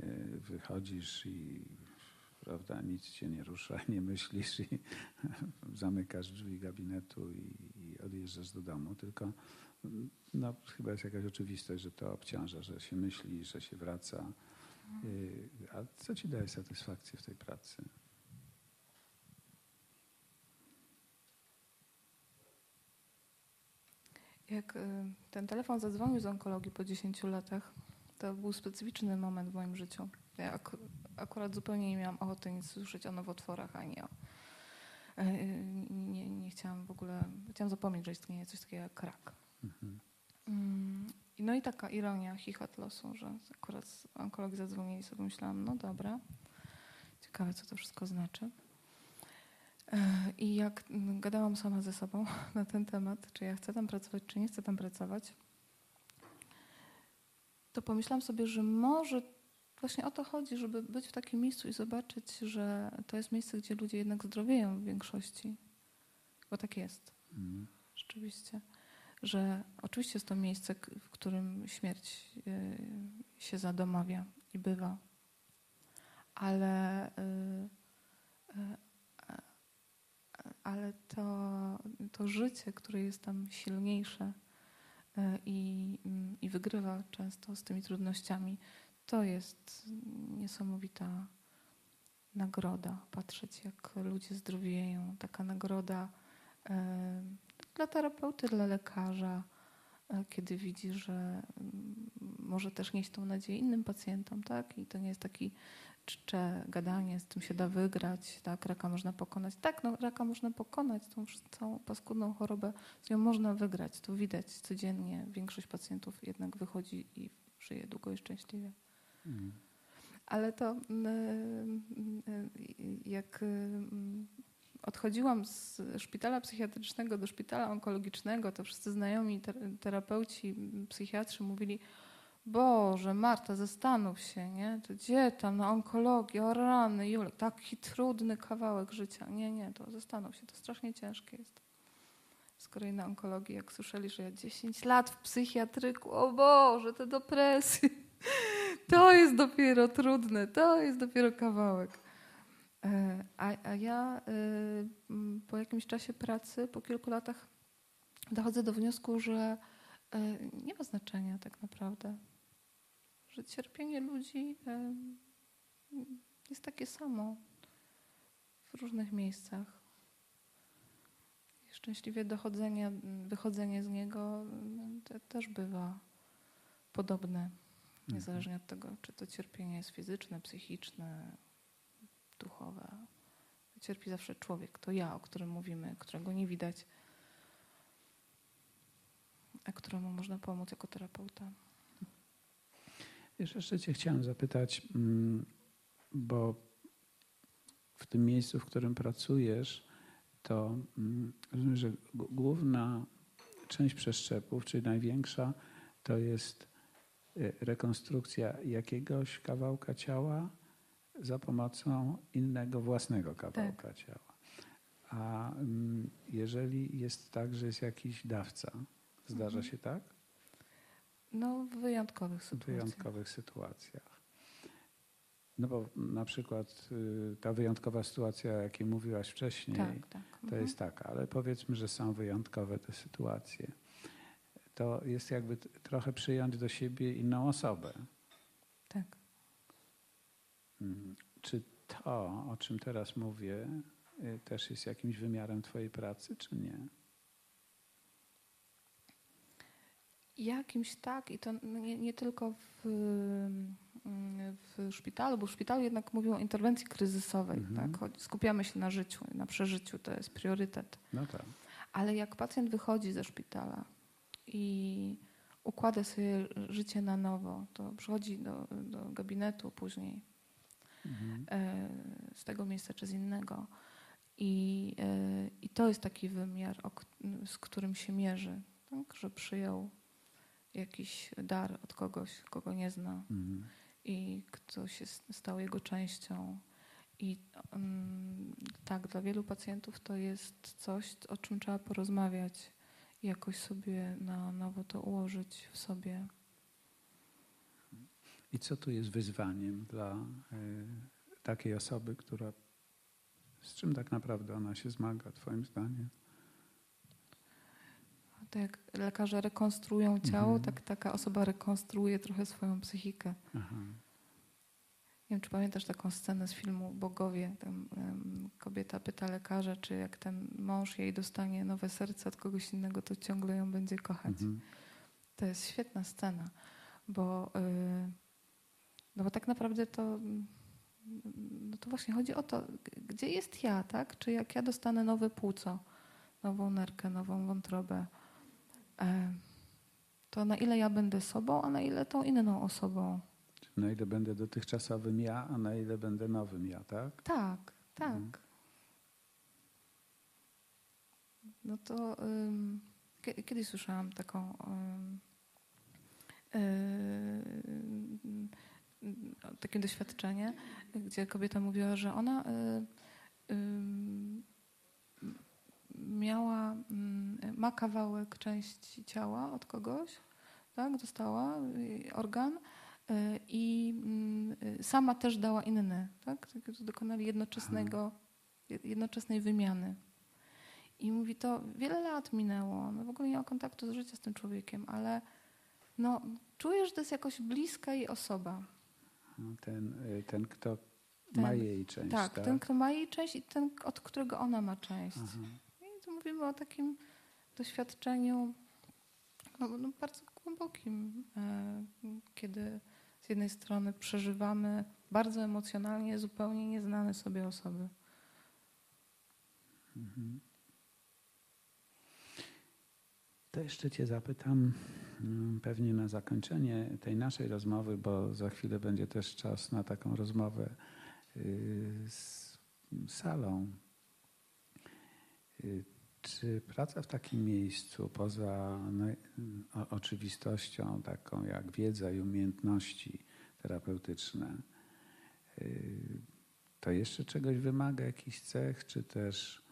y, wychodzisz i prawda, nic cię nie rusza, nie myślisz i zamykasz drzwi gabinetu i, i odjeżdżasz do domu, tylko no, chyba jest jakaś oczywistość, że to obciąża, że się myśli, że się wraca. Y, A co ci daje satysfakcję w tej pracy? Jak y, ten telefon zadzwonił z onkologii po 10 latach, to był specyficzny moment w moim życiu. Ja ak- akurat zupełnie nie miałam ochoty nic słyszeć o nowotworach, ani o... y, Nie, nie chciałam w ogóle... Chciałam zapomnieć, że istnieje coś takiego jak rak. Mhm. No i taka ironia, chichot losu, że akurat z onkologii zadzwonili sobie, myślałam, no dobra, ciekawe co to wszystko znaczy. E, I jak gadałam sama ze sobą na ten temat, czy ja chcę tam pracować, czy nie chcę tam pracować, to pomyślałam sobie, że może właśnie o to chodzi, żeby być w takim miejscu i zobaczyć, że to jest miejsce, gdzie ludzie jednak zdrowieją w większości. Bo tak jest Mhm. rzeczywiście, że oczywiście jest to miejsce, w którym śmierć y, się zadomawia i bywa, ale, y, a- ale to, to życie, które jest tam silniejsze i, i wygrywa często z tymi trudnościami, to jest niesamowita nagroda. Patrzeć, jak ludzie zdrowieją, taka nagroda dla terapeuty, dla lekarza, e, kiedy widzi, że mm, może też nieść tą nadzieję innym pacjentom, tak? I to nie jest taki czcze gadanie, z tym się da wygrać, tak? Raka można pokonać. Tak, no, raka można pokonać, tą całą paskudną chorobę, z nią można wygrać. To widać codziennie. Większość pacjentów jednak wychodzi i żyje długo i szczęśliwie. Mhm. Ale to mm, mm, jak mm, odchodziłam z szpitala psychiatrycznego do szpitala onkologicznego, to wszyscy znajomi ter- terapeuci, psychiatrzy mówili, Boże, Marta, zastanów się, nie? To gdzie tam na onkologię, o rany, taki trudny kawałek życia. Nie, nie, to zastanów się, to strasznie ciężkie jest. Z kolei na onkologii, jak słyszeli, że ja 10 lat w psychiatryku, o Boże, te depresje. To jest dopiero trudne, to jest dopiero kawałek. E, A, a ja m, po jakimś czasie pracy, po kilku latach, dochodzę do wniosku, że e, nie ma znaczenia tak naprawdę. Że cierpienie ludzi e, jest takie samo w różnych miejscach. I szczęśliwie dochodzenie, wychodzenie z niego też bywa podobne. Niezależnie od tego, czy to cierpienie jest fizyczne, psychiczne, duchowe. Cierpi zawsze człowiek, to ja, o którym mówimy, którego nie widać, a któremu można pomóc jako terapeuta. Jeszcze cię chciałem zapytać, mm, bo w tym miejscu, w którym pracujesz, to mm, rozumiem, że główna część przeszczepów, czyli największa, to jest y, rekonstrukcja jakiegoś kawałka ciała za pomocą innego własnego kawałka ciała. A mm, jeżeli jest tak, że jest jakiś dawca, zdarza Mhm. się tak? No, w wyjątkowych W sytuacjach. wyjątkowych sytuacjach. No bo na przykład y, ta wyjątkowa sytuacja, o jakiej mówiłaś wcześniej, Tak, tak. to mhm. jest taka, ale powiedzmy, że są wyjątkowe te sytuacje. To jest jakby trochę przyjąć do siebie inną osobę. Tak. Mm. Czy to, o czym teraz mówię, y, też jest jakimś wymiarem Twojej pracy, czy nie? Jakimś tak i to nie, nie tylko w, mm, w szpitalu, bo w szpitalu jednak mówią o interwencji kryzysowej. Mhm. Tak? Skupiamy się na życiu, na przeżyciu, to jest priorytet. No tak. Ale jak pacjent wychodzi ze szpitala i układa sobie życie na nowo, to przychodzi do, do gabinetu później Mhm. e, z tego miejsca czy z innego. I, e, I to jest taki wymiar, z którym się mierzy, tak? że przyjął jakiś dar od kogoś, kogo nie zna Mhm. i kto się stał jego częścią. I mm, tak, dla wielu pacjentów to jest coś, o czym trzeba porozmawiać i jakoś sobie na nowo to ułożyć w sobie. I co tu jest wyzwaniem dla y, takiej osoby, która z czym tak naprawdę ona się zmaga, Twoim zdaniem? Tak jak lekarze rekonstruują ciało, Mhm. tak taka osoba rekonstruuje trochę swoją psychikę. Aha. Nie wiem, czy pamiętasz taką scenę z filmu Bogowie. Tam em, kobieta pyta lekarza, czy jak ten mąż jej dostanie nowe serce od kogoś innego, to ciągle ją będzie kochać. Mhm. To jest świetna scena, bo, y, no bo tak naprawdę to, no to właśnie chodzi o to, gdzie jest ja, tak? Czy jak ja dostanę nowe płuco, nową nerkę, nową wątrobę, e, to na ile ja będę sobą, a na ile tą inną osobą. Na ile będę dotychczasowym ja, a na ile będę nowym ja, tak? Tak, tak. Mhm. No to kie- kiedyś słyszałam taką ym, yy, takie doświadczenie, gdzie kobieta mówiła, że ona y, ym, miała, ym, ma kawałek części ciała od kogoś, tak, dostała y, organ y, i mm, y, sama też dała inny, tak, tak dokonali jednoczesnego, jednoczesnej wymiany. I mówi, to wiele lat minęło, no w ogóle nie ma kontaktu z życia z tym człowiekiem, ale no, czuję, że to jest jakoś bliska jej osoba. Ten, y, ten kto Ten- ma jej część, Tak, tak? ten, kto ma jej część i ten, od którego ona ma część. Aha. I tu mówimy o takim doświadczeniu no, no, bardzo głębokim, e, kiedy z jednej strony przeżywamy bardzo emocjonalnie zupełnie nieznane sobie osoby. Mhm. To jeszcze Cię zapytam, pewnie na zakończenie tej naszej rozmowy, bo za chwilę będzie też czas na taką rozmowę y, z salą. Y, Czy praca w takim miejscu, poza no, o- oczywistością taką jak wiedza i umiejętności terapeutyczne, y, to jeszcze czegoś wymaga, jakichś cech, czy też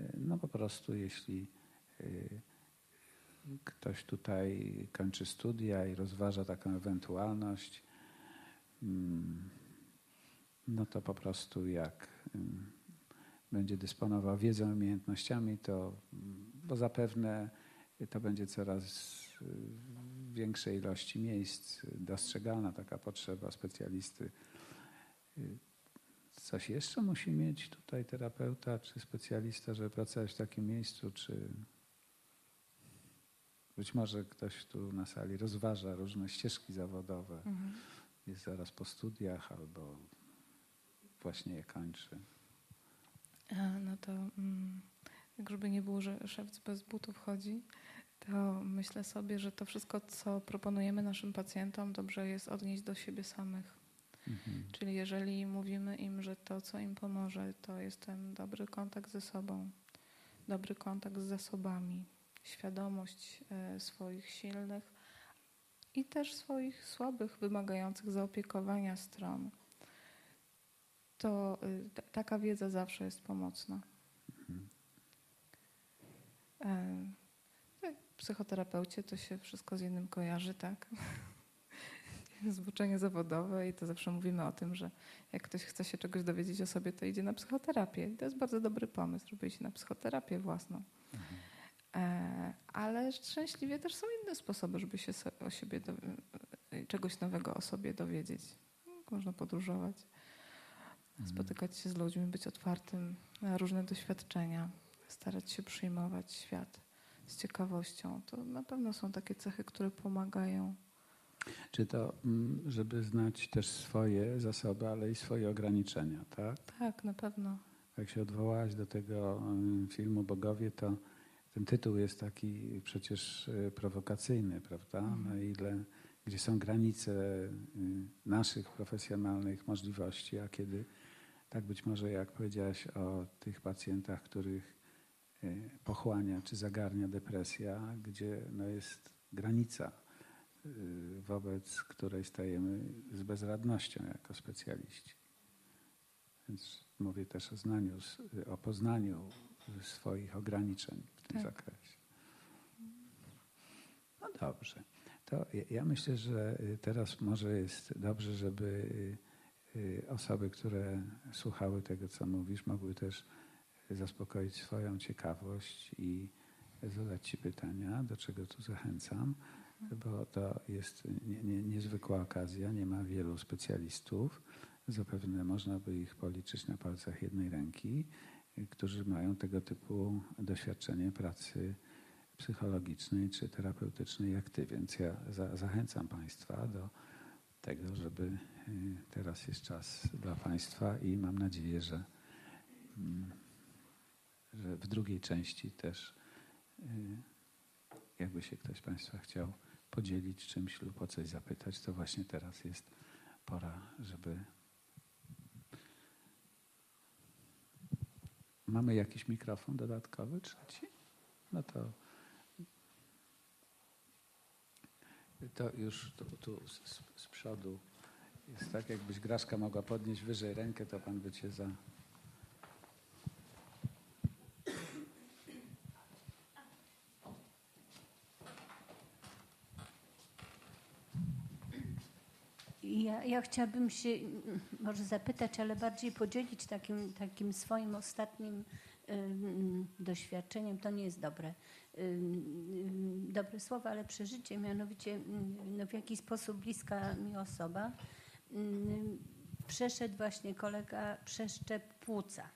y, no po prostu jeśli y, ktoś tutaj kończy studia i rozważa taką ewentualność, mm, no to po prostu jak ym, będzie dysponował wiedzą umiejętnościami, to mm, bo zapewne to będzie coraz y, większej ilości miejsc dostrzegalna taka potrzeba specjalisty. Y, Coś jeszcze musi mieć tutaj terapeuta czy specjalista, żeby pracować w takim miejscu, czy być może ktoś tu na sali rozważa różne ścieżki zawodowe, Mhm. jest zaraz po studiach albo właśnie je kończy. A, No to mm, jak żeby nie było, że szewc bez butów chodzi, to myślę sobie, że to wszystko, co proponujemy naszym pacjentom, dobrze jest odnieść do siebie samych. Mhm. Czyli jeżeli mówimy im, że to, co im pomoże, to jest ten dobry kontakt ze sobą, dobry kontakt z zasobami, świadomość e, swoich silnych i też swoich słabych, wymagających zaopiekowania stron, to y, taka wiedza zawsze jest pomocna. Mhm. E, tak, Psychoterapeucie to się wszystko z jednym kojarzy, tak? Zboczenie zawodowe i to zawsze mówimy o tym, że jak ktoś chce się czegoś dowiedzieć o sobie, to idzie na psychoterapię. I to jest bardzo dobry pomysł, żeby iść na psychoterapię własną. E, ale szczęśliwie też są inne sposoby, żeby się o siebie e, czegoś nowego o sobie dowiedzieć. Można podróżować, spotykać się z ludźmi, być otwartym na różne doświadczenia, starać się przyjmować świat z ciekawością. To na pewno są takie cechy, które pomagają. Czy to, mm, żeby znać też swoje zasoby, ale i swoje ograniczenia, tak? Tak, na pewno. Jak się odwołałaś do tego mm, filmu Bogowie, to ten tytuł jest taki przecież y, prowokacyjny, prawda? Na ile, gdzie są granice y, naszych profesjonalnych możliwości, a kiedy, tak być może jak powiedziałaś o tych pacjentach, których y, pochłania czy zagarnia depresja, gdzie no jest granica, y, wobec której stajemy z bezradnością jako specjaliści. Więc mówię też o znaniu, o poznaniu swoich ograniczeń w tym Tak. zakresie. No dobrze. To ja- myślę, że y, teraz może jest dobrze, żeby y, y, osoby, które słuchały tego, co mówisz, mogły też zaspokoić swoją ciekawość i zadać Ci pytania, do czego tu zachęcam, bo to jest nie, nie, niezwykła okazja, nie ma wielu specjalistów. Zapewne można by ich policzyć na palcach jednej ręki, którzy mają tego typu doświadczenie pracy psychologicznej czy terapeutycznej jak Ty. Więc ja za, zachęcam Państwa do tego, żeby y, teraz jest czas dla Państwa i mam nadzieję, że, mm, że w drugiej części też y, jakby się ktoś Państwa chciał podzielić czymś lub o coś zapytać, to właśnie teraz jest pora, żeby. Mamy jakiś mikrofon dodatkowy, trzeci? No to. To już tu, tu z, z- przodu jest tak, jakbyś Graszka mogła podnieść wyżej rękę, to pan by cię za. Ja, chciałabym się mm, może zapytać, ale bardziej podzielić takim, takim swoim ostatnim doświadczeniem. To nie jest dobre, dobre słowo, ale przeżycie. Mianowicie no, w jaki sposób bliska mi osoba przeszedł właśnie kolega przeszczep płuca.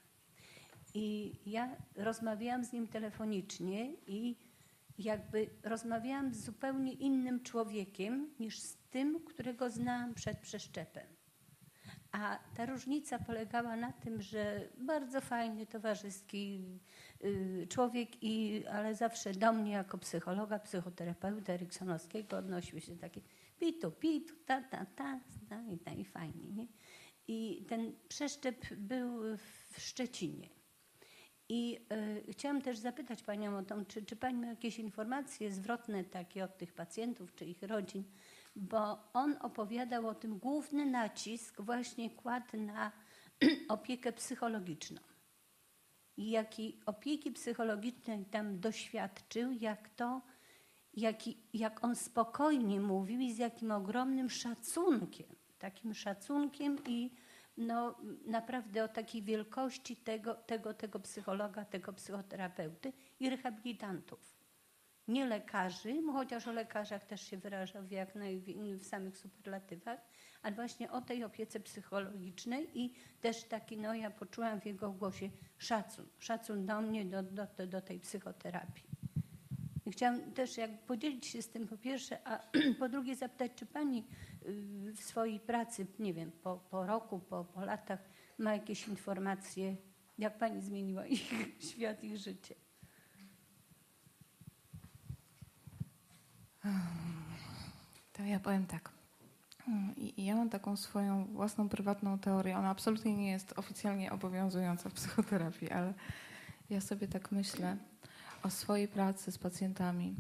I ja rozmawiałam z nim telefonicznie i jakby rozmawiałam z zupełnie innym człowiekiem niż z tym, którego znałam przed przeszczepem. A ta różnica polegała na tym, że bardzo fajny, towarzyski y, człowiek, i, ale zawsze do mnie jako psychologa, psychoterapeuta Eriksonowskiego odnosił się takie pitu, pitu, ta, ta, ta, ta i, ta, i fajnie. Nie? I ten przeszczep był w Szczecinie. I y, chciałam też zapytać Panią o to, czy, czy Pani ma jakieś informacje zwrotne takie od tych pacjentów czy ich rodzin, bo on opowiadał o tym, główny nacisk właśnie kładł na opiekę psychologiczną. I jakiej opieki psychologicznej tam doświadczył, jak to, jaki, jak on spokojnie mówił i z jakim ogromnym szacunkiem, takim szacunkiem i no, naprawdę o takiej wielkości tego, tego, tego psychologa, tego psychoterapeuty i rehabilitantów. Nie lekarzy, chociaż o lekarzach też się wyrażał w, jak naj, w samych superlatywach, ale właśnie o tej opiece psychologicznej i też taki, no ja poczułam w jego głosie szacun, szacun do mnie, do, do, do tej psychoterapii. Chciałam też jak podzielić się z tym po pierwsze, a po drugie zapytać, czy Pani y, w swojej pracy, nie wiem, po, po roku, po, po latach ma jakieś informacje, jak Pani zmieniła ich świat, ich życie? To ja powiem tak. I ja mam taką swoją własną prywatną teorię. Ona absolutnie nie jest oficjalnie obowiązująca w psychoterapii, ale ja sobie tak myślę o swojej pracy z pacjentami,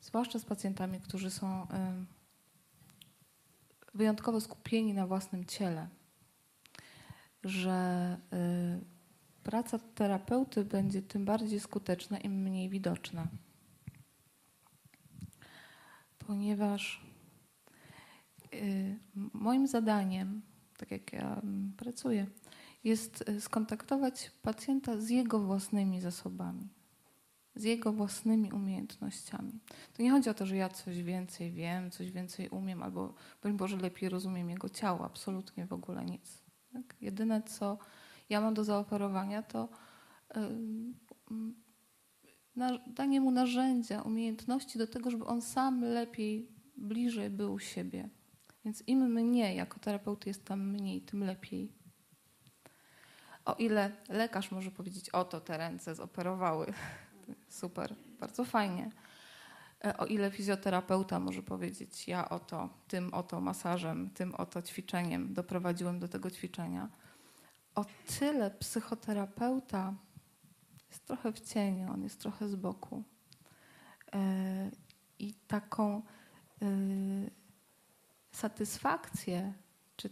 zwłaszcza z pacjentami, którzy są wyjątkowo skupieni na własnym ciele, że y, praca terapeuty będzie tym bardziej skuteczna, im mniej widoczna. Ponieważ y, moim zadaniem, tak jak ja mm, pracuję, jest y, skontaktować pacjenta z jego własnymi zasobami, z jego własnymi umiejętnościami. To nie chodzi o to, że ja coś więcej wiem, coś więcej umiem, albo broń Boże lepiej rozumiem jego ciało, absolutnie w ogóle nic. Tak? Jedyne, co ja mam do zaoferowania, to yy, danie mu narzędzia, umiejętności do tego, żeby on sam lepiej, bliżej był siebie. Więc im mnie jako terapeuty jest tam mniej, tym lepiej. O ile lekarz może powiedzieć, oto te ręce zoperowały, super, bardzo fajnie. E, o ile fizjoterapeuta może powiedzieć, ja oto tym oto masażem, tym oto ćwiczeniem doprowadziłem do tego ćwiczenia, o tyle psychoterapeuta jest trochę w cieniu, on jest trochę z boku. E, I taką e, satysfakcję, czy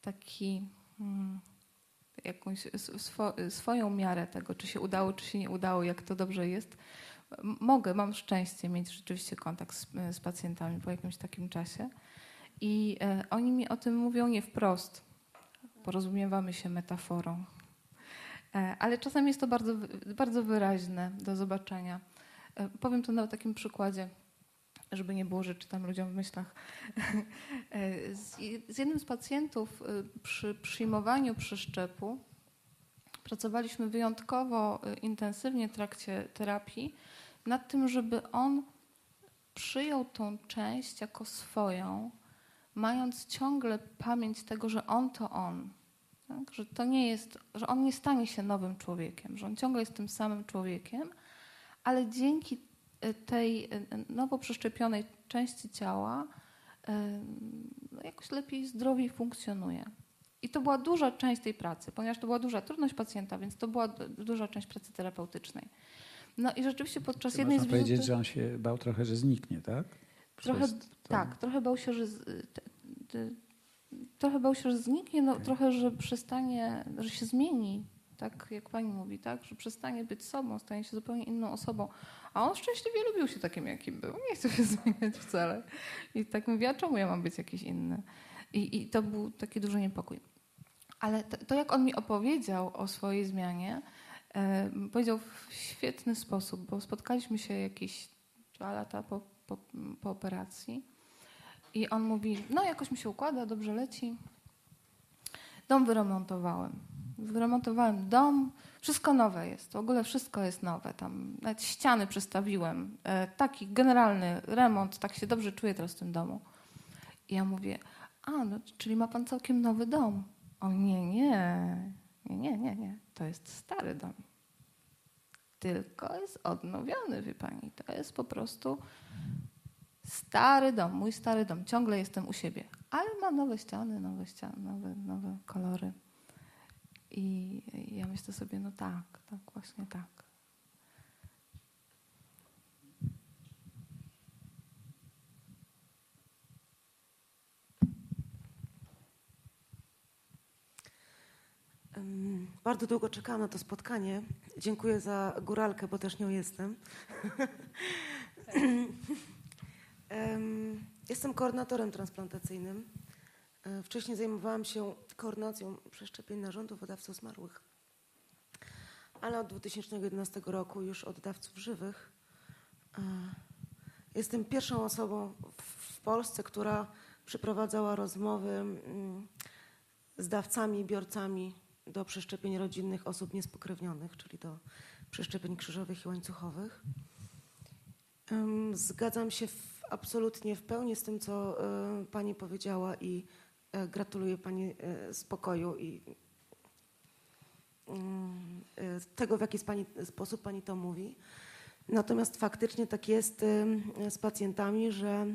taki hmm, jakąś swo, swoją miarę tego, czy się udało, czy się nie udało, jak to dobrze jest, mogę, mam szczęście mieć rzeczywiście kontakt z, z pacjentami po jakimś takim czasie. I e, oni mi o tym mówią nie wprost. Porozumiewamy się metaforą. E, ale czasem jest to bardzo, bardzo wyraźne do zobaczenia. E, powiem to na takim przykładzie, żeby nie było, że czytam ludziom w myślach. E, z, jednym z pacjentów e, przy przyjmowaniu przeszczepu pracowaliśmy wyjątkowo e, intensywnie w trakcie terapii nad tym, żeby on przyjął tą część jako swoją, mając ciągle pamięć tego, że on to on. Tak? Że to nie jest, że on nie stanie się nowym człowiekiem, że on ciągle jest tym samym człowiekiem, ale dzięki tej e, nowo przeszczepionej części ciała e, no jakoś lepiej, zdrowiej funkcjonuje. I to była duża część tej pracy, ponieważ to była duża trudność pacjenta, więc to była duża część pracy terapeutycznej. No i rzeczywiście podczas jednej z wizyty... powiedzieć, że on się bał trochę, że zniknie, tak? Trochę, tak, trochę bał się, że... Trochę bał się, że zniknie, no, okay. trochę, że przestanie, że się zmieni, tak jak pani mówi, tak, że przestanie być sobą, stanie się zupełnie inną osobą. A on szczęśliwie lubił się takim, jakim był. Nie chce się zmieniać wcale. I tak mówi, a czemu ja mam być jakiś inny? I, i to był taki duży niepokój. Ale to, to, jak on mi opowiedział o swojej zmianie, powiedział w świetny sposób, bo spotkaliśmy się jakieś dwa lata po, po, po operacji i on mówi, no jakoś mi się układa, dobrze leci. Dom wyremontowałem. Wyremontowałem dom, wszystko nowe jest, w ogóle wszystko jest nowe. Tam nawet ściany przestawiłem. E, taki generalny remont, tak się dobrze czuję teraz w tym domu. I ja mówię, a, no, czyli ma pan całkiem nowy dom. O nie, nie, nie, nie, nie, nie. To jest stary dom. Tylko jest odnowiony, wie pani. To jest po prostu stary dom, mój stary dom. Ciągle jestem u siebie. Ale ma nowe ściany, nowe ściany, nowe, nowe kolory. I ja myślę sobie, no tak, tak, właśnie tak. Bardzo długo czekałam na to spotkanie. Dziękuję za góralkę, bo też nią jestem. Jestem koordynatorem transplantacyjnym. E, wcześniej zajmowałam się koordynacją przeszczepień narządów oddawców zmarłych. Ale od 2011 roku już oddawców żywych. E, jestem pierwszą osobą w Polsce, która przeprowadzała rozmowy mm, z dawcami, biorcami do przeszczepień rodzinnych osób niespokrewnionych, czyli do przeszczepień krzyżowych i łańcuchowych. Zgadzam się w, absolutnie w pełni z tym, co e, Pani powiedziała i gratuluję Pani e, spokoju i mm, tego, w jaki sposób Pani to mówi. Natomiast faktycznie tak jest z pacjentami, że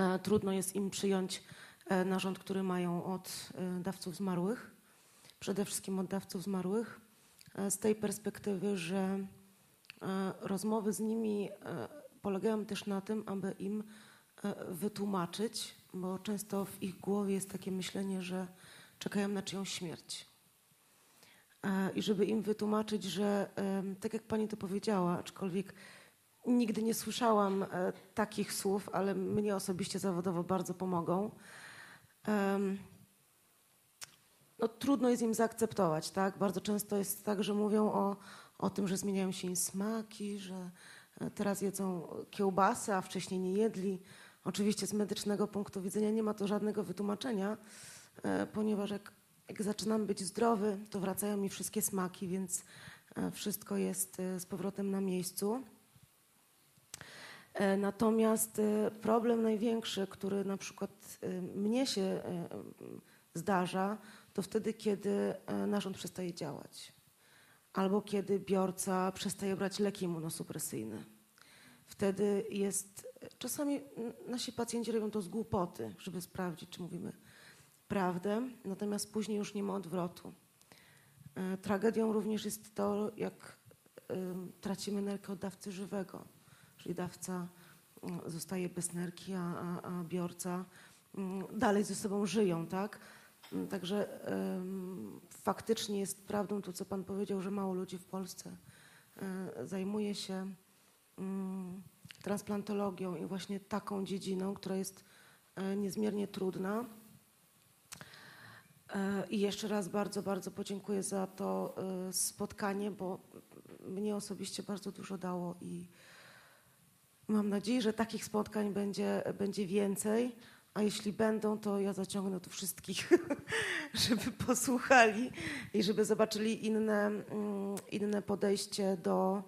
e, trudno jest im przyjąć e, narząd, który mają od e, dawców zmarłych, przede wszystkim od dawców zmarłych, e, z tej perspektywy, że e, rozmowy z nimi e, polegają też na tym, aby im e, wytłumaczyć, bo często w ich głowie jest takie myślenie, że czekają na czyjąś śmierć. E, I żeby im wytłumaczyć, że tak jak pani to powiedziała, aczkolwiek nigdy nie słyszałam e, takich słów, ale mnie osobiście zawodowo bardzo pomogą. No, trudno jest im zaakceptować, tak? Bardzo często jest tak, że mówią o, o tym, że zmieniają się im smaki, że e, teraz jedzą kiełbasy, a wcześniej nie jedli. Oczywiście z medycznego punktu widzenia nie ma to żadnego wytłumaczenia, e, ponieważ jak, jak zaczynam być zdrowy, to wracają mi wszystkie smaki, więc e, wszystko jest e, z powrotem na miejscu. Natomiast problem największy, który na przykład mnie się zdarza, to wtedy, kiedy narząd przestaje działać albo kiedy biorca przestaje brać leki immunosupresyjne. Wtedy jest, czasami nasi pacjenci robią to z głupoty, żeby sprawdzić, czy mówimy prawdę, natomiast później już nie ma odwrotu. E, Tragedią również jest to, jak tracimy nerkę od dawcy żywego, czyli dawca zostaje bez nerki, a, a, biorca dalej ze sobą żyją, tak? Także faktycznie jest prawdą to, co Pan powiedział, że mało ludzi w Polsce e, zajmuje się transplantologią i właśnie taką dziedziną, która jest e, niezmiernie trudna. E, I jeszcze raz bardzo, bardzo podziękuję za to e, spotkanie, bo mnie osobiście bardzo dużo dało i mam nadzieję, że takich spotkań będzie, będzie więcej. A jeśli będą, to ja zaciągnę tu wszystkich, żeby posłuchali i żeby zobaczyli inne, mm, inne podejście do,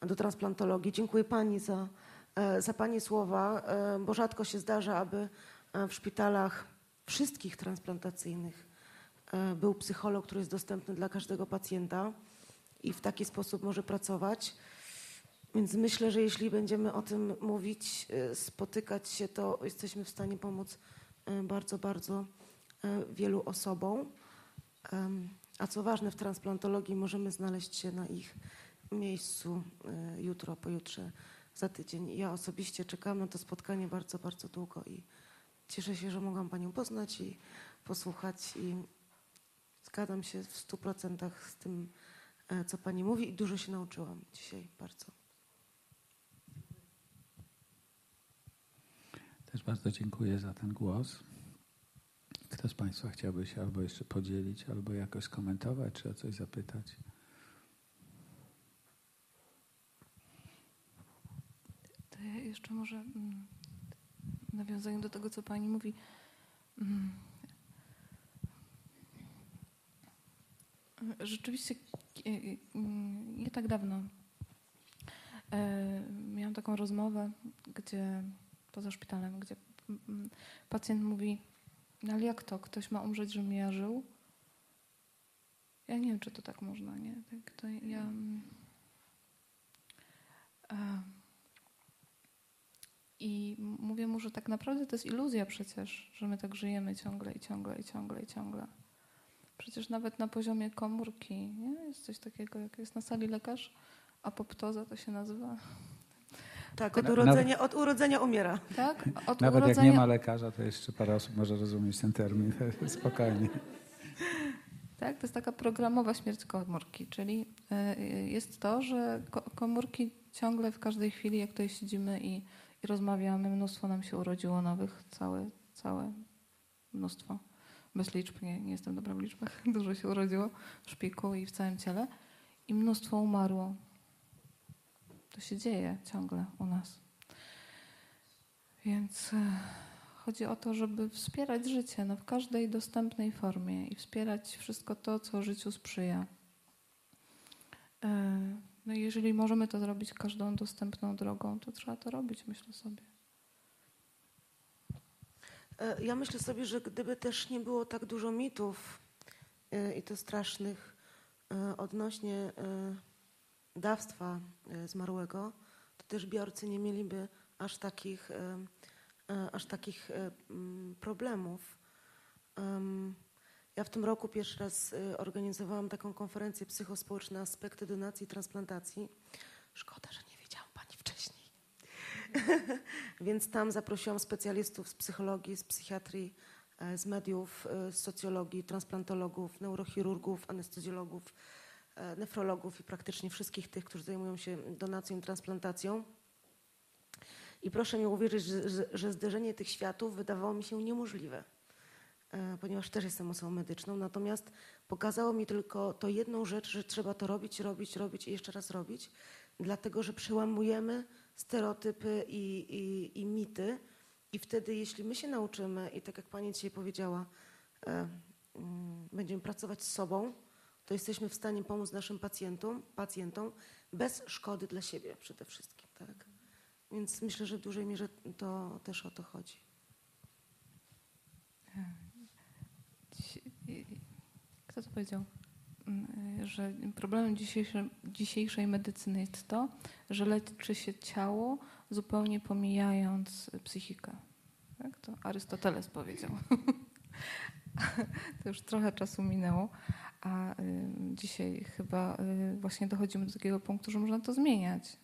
do transplantologii. Dziękuję Pani za, za Pani słowa, e, bo rzadko się zdarza, aby e, w szpitalach wszystkich transplantacyjnych e, był psycholog, który jest dostępny dla każdego pacjenta i w taki sposób może pracować. Więc myślę, że jeśli będziemy o tym mówić, spotykać się, to jesteśmy w stanie pomóc bardzo, bardzo wielu osobom. A co ważne, w transplantologii możemy znaleźć się na ich miejscu jutro, pojutrze, za tydzień. Ja osobiście czekam na to spotkanie bardzo, bardzo długo i cieszę się, że mogłam Panią poznać i posłuchać i zgadzam się w stu procentach z tym, e, co Pani mówi i dużo się nauczyłam dzisiaj bardzo. Też bardzo dziękuję za ten głos. Kto z Państwa chciałby się albo jeszcze podzielić, albo jakoś skomentować, czy o coś zapytać? To ja jeszcze może mm, w nawiązaniu do tego, co pani mówi. mm, Rzeczywiście e, e, mm, nie tak dawno e, miałam taką rozmowę, gdzie poza szpitalem, gdzie mm, pacjent mówi, no ale jak to, ktoś ma umrzeć, żebym ja żył? Ja nie wiem, czy to tak można, nie? Tak, to ja... mm, I mówię mu, że tak naprawdę to jest iluzja przecież, że my tak żyjemy ciągle i ciągle i ciągle i ciągle. Przecież nawet na poziomie komórki nie? jest coś takiego, jak jest na sali lekarz, apoptoza to się nazywa. Tak, od urodzenia, od urodzenia umiera. Tak? Od Nawet jak urodzenia, nie ma lekarza, to jeszcze parę osób może rozumieć ten termin. Spokojnie. Tak, to jest taka programowa śmierć komórki, czyli y, jest to, że ko- komórki ciągle w każdej chwili, jak tutaj siedzimy i, i rozmawiamy, mnóstwo nam się urodziło nowych, całe, całe mnóstwo. Bez liczb, nie, nie jestem dobra w liczbach, dużo się urodziło w szpiku i w całym ciele i mnóstwo umarło. To się dzieje ciągle u nas. Więc e, chodzi o to, żeby wspierać życie no, w każdej dostępnej formie i wspierać wszystko to, co życiu sprzyja. Jeżeli możemy to zrobić każdą dostępną drogą, to trzeba to robić, myślę sobie. E, Ja myślę sobie, że gdyby też nie było tak dużo mitów e, i to strasznych e, odnośnie dawstwa zmarłego, to też biorcy nie mieliby aż takich aż takich problemów. Ja w tym roku pierwszy raz e, organizowałam taką konferencję psychospołeczne aspekty donacji i transplantacji. Szkoda, że nie wiedziałam Pani wcześniej. Więc tam zaprosiłam specjalistów z psychologii, z psychiatrii, e, z mediów, e, z socjologii, transplantologów, neurochirurgów, anestezjologów, e, nefrologów i praktycznie wszystkich tych, którzy zajmują się donacją i transplantacją. I proszę mi uwierzyć, że, że, zderzenie tych światów wydawało mi się niemożliwe, ponieważ też jestem osobą medyczną. Natomiast pokazało mi tylko to jedną rzecz, że trzeba to robić, robić, robić i jeszcze raz robić, dlatego że przełamujemy stereotypy i, i, i mity. I wtedy, jeśli my się nauczymy, i tak jak Pani dzisiaj powiedziała, e, mm, będziemy pracować z sobą, to jesteśmy w stanie pomóc naszym pacjentom, pacjentom bez szkody dla siebie przede wszystkim. Tak? Więc myślę, że w dużej mierze to też o to chodzi. Kto to powiedział? Mm, Że problemem dzisiejszej, dzisiejszej medycyny jest to, że leczy się ciało, zupełnie pomijając psychikę. Tak? To Arystoteles powiedział. to już trochę czasu minęło, a y, dzisiaj chyba y, właśnie dochodzimy do takiego punktu, że można to zmieniać.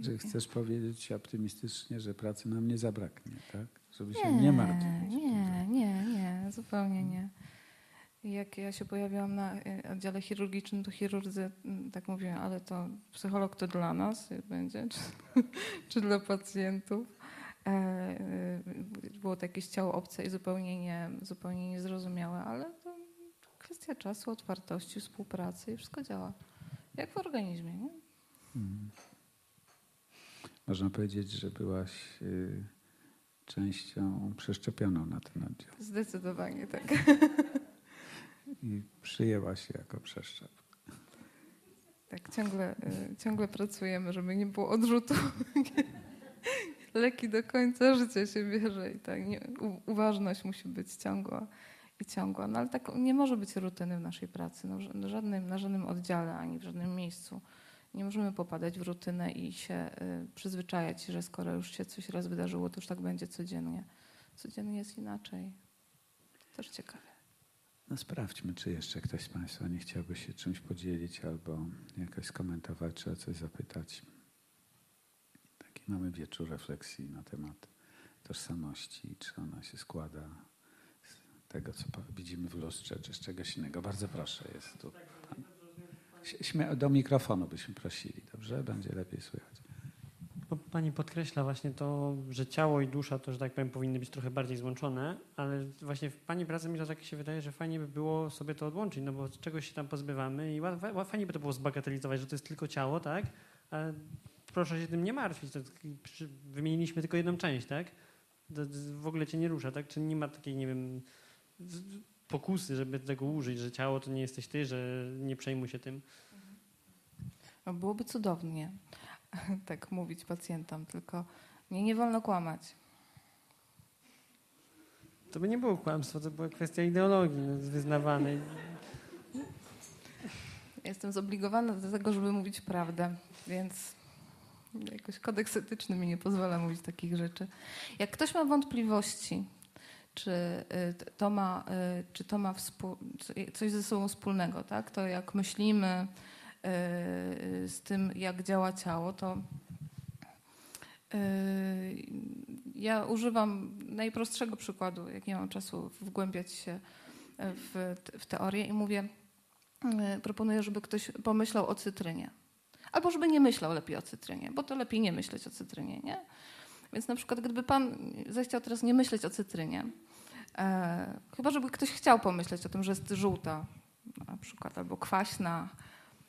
Że chcesz powiedzieć optymistycznie, że pracy nam nie zabraknie, tak? Żeby się nie martwić. Nie, nie, nie, zupełnie nie. Jak ja się pojawiłam na e, oddziale chirurgicznym, to chirurdzy mm, tak mówią, ale to psycholog to dla nas będzie, czy, czy dla pacjentów. E, e, Było to jakieś ciało obce i zupełnie, nie, zupełnie niezrozumiałe, ale to kwestia czasu, otwartości, współpracy i wszystko działa. Jak w organizmie, nie? Mhm. Można powiedzieć, że byłaś y, częścią przeszczepioną na ten oddział Zdecydowanie tak. i przyjęłaś się jako przeszczep. Tak, ciągle, y, ciągle pracujemy, żeby nie było odrzutu. Leki do końca życia się bierze i tak nie, uważność musi być ciągła i ciągła. No ale tak nie może być rutyny w naszej pracy. No, żadnym, na żadnym oddziale ani w żadnym miejscu. Nie możemy popadać w rutynę i się y, przyzwyczajać, że skoro już się coś raz wydarzyło, to już tak będzie codziennie. Codziennie jest inaczej. Też ciekawe. No sprawdźmy, czy jeszcze ktoś z Państwa nie chciałby się czymś podzielić albo jakoś skomentować, czy o coś zapytać. Taki mamy wieczór refleksji na temat tożsamości, czy ona się składa z tego, co widzimy w lustrze, czy z czegoś innego. Bardzo proszę, jest tu pan. Do mikrofonu byśmy prosili, dobrze? Będzie lepiej słychać. Pani podkreśla właśnie to, że ciało i dusza to, że tak powiem, powinny być trochę bardziej złączone, ale właśnie w Pani pracy mi to tak się wydaje, że fajnie by było sobie to odłączyć, no bo czegoś się tam pozbywamy i fajnie by to było zbagatelizować, że to jest tylko ciało, tak? Ale proszę się tym nie martwić, to wymieniliśmy tylko jedną część, tak? To, w ogóle Cię nie rusza, tak? Czy nie ma takiej, nie wiem, pokusy, żeby tego użyć, że ciało to nie jesteś Ty, że nie przejmuj się tym. No, byłoby cudownie tak mówić pacjentom, tylko mnie nie wolno kłamać. To by nie było kłamstwo, to była kwestia ideologii no, wyznawanej. Jestem zobligowana do tego, żeby mówić prawdę, więc jakoś kodeks etyczny mi nie pozwala mówić takich rzeczy. Jak ktoś ma wątpliwości, czy y, to ma, y, czy to ma współ, co- coś ze sobą wspólnego, tak? to jak myślimy z tym, jak działa ciało, to y, ja używam najprostszego przykładu, jak nie mam czasu wgłębiać się w, w teorię i mówię, y, proponuję, żeby ktoś pomyślał o cytrynie. Albo żeby nie myślał lepiej o cytrynie, bo to lepiej nie myśleć o cytrynie, nie? Więc na przykład gdyby pan zechciał teraz nie myśleć o cytrynie, e, chyba żeby ktoś chciał pomyśleć o tym, że jest żółta na przykład, albo kwaśna,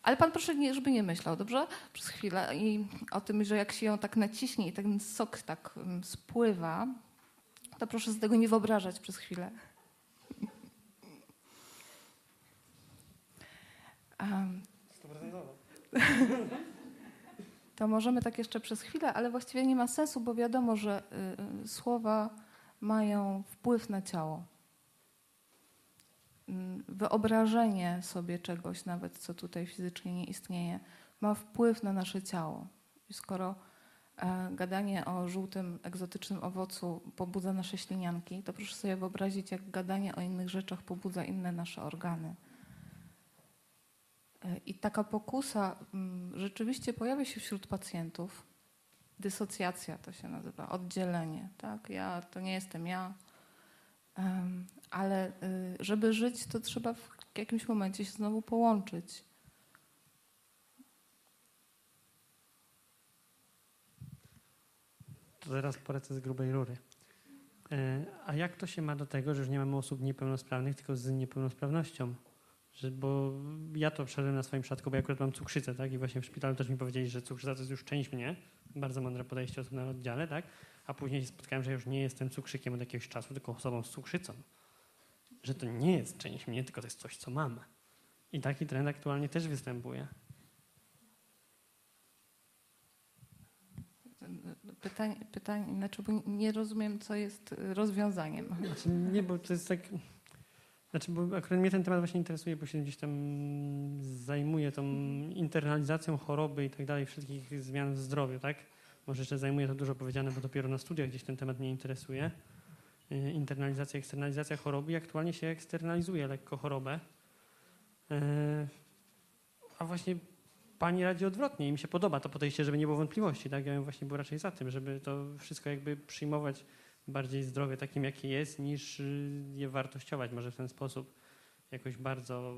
ale pan proszę, nie, żeby nie myślał, dobrze? Przez chwilę i o tym, że jak się ją tak naciśnie i ten sok tak mm, spływa, to proszę z tego nie wyobrażać przez chwilę. Um, to możemy tak jeszcze przez chwilę, ale właściwie nie ma sensu, bo wiadomo, że y, y, słowa mają wpływ na ciało. Mm, Wyobrażenie sobie czegoś, nawet co tutaj fizycznie nie istnieje, ma wpływ na nasze ciało. I skoro e, gadanie o żółtym, egzotycznym owocu pobudza nasze ślinianki, to proszę sobie wyobrazić, jak gadanie o innych rzeczach pobudza inne nasze organy. E, I taka pokusa mm, rzeczywiście pojawia się wśród pacjentów. Dysocjacja to się nazywa, oddzielenie. Tak? Ja to nie jestem ja, ale y, żeby żyć, to trzeba w jakimś momencie się znowu połączyć. To zaraz polecę z grubej rury. E, A jak to się ma do tego, że już nie mamy osób niepełnosprawnych, tylko z niepełnosprawnością? Że, bo ja to przeszedłem na swoim przypadku, bo ja akurat mam cukrzycę, tak? I właśnie w szpitalu też mi powiedzieli, że cukrzyca to jest już część mnie. Bardzo mądre podejście osób na oddziale, tak? A później się spotkałem, że już nie jestem cukrzykiem od jakiegoś czasu, tylko osobą z cukrzycą. Że to nie jest część mnie, tylko to jest coś, co mam. I taki trend aktualnie też występuje. Pytanie, pytanie znaczy, bo nie rozumiem, co jest rozwiązaniem. Znaczy, nie, bo to jest tak. Znaczy, bo akurat mnie ten temat właśnie interesuje, bo się gdzieś tam zajmuję tą internalizacją choroby i tak dalej, wszystkich zmian w zdrowiu, tak? Może jeszcze zajmuje to dużo powiedziane, bo dopiero na studiach gdzieś ten temat mnie interesuje. Y, Internalizacja, eksternalizacja choroby i aktualnie się eksternalizuje lekko chorobę. Y, A właśnie pani radzi odwrotnie i mi się podoba to podejście, żeby nie było wątpliwości, tak? Ja bym właśnie był raczej za tym, żeby to wszystko jakby przyjmować bardziej zdrowie takim, jakie jest, niż y, je wartościować może w ten sposób jakoś bardzo,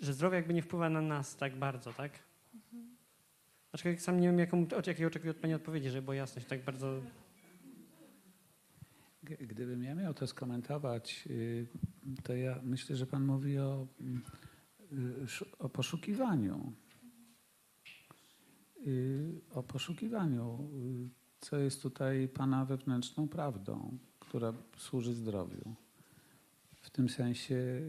że zdrowie jakby nie wpływa na nas tak bardzo, tak? Aczkolwiek sam nie wiem, jaką, od jakiej oczekuję od Pani odpowiedzi, żeby była jasność, tak bardzo... Gdybym ja miał to skomentować, y, to ja myślę, że Pan mówi o, y, o poszukiwaniu. Y, O poszukiwaniu, co jest tutaj Pana wewnętrzną prawdą, która służy zdrowiu. W tym sensie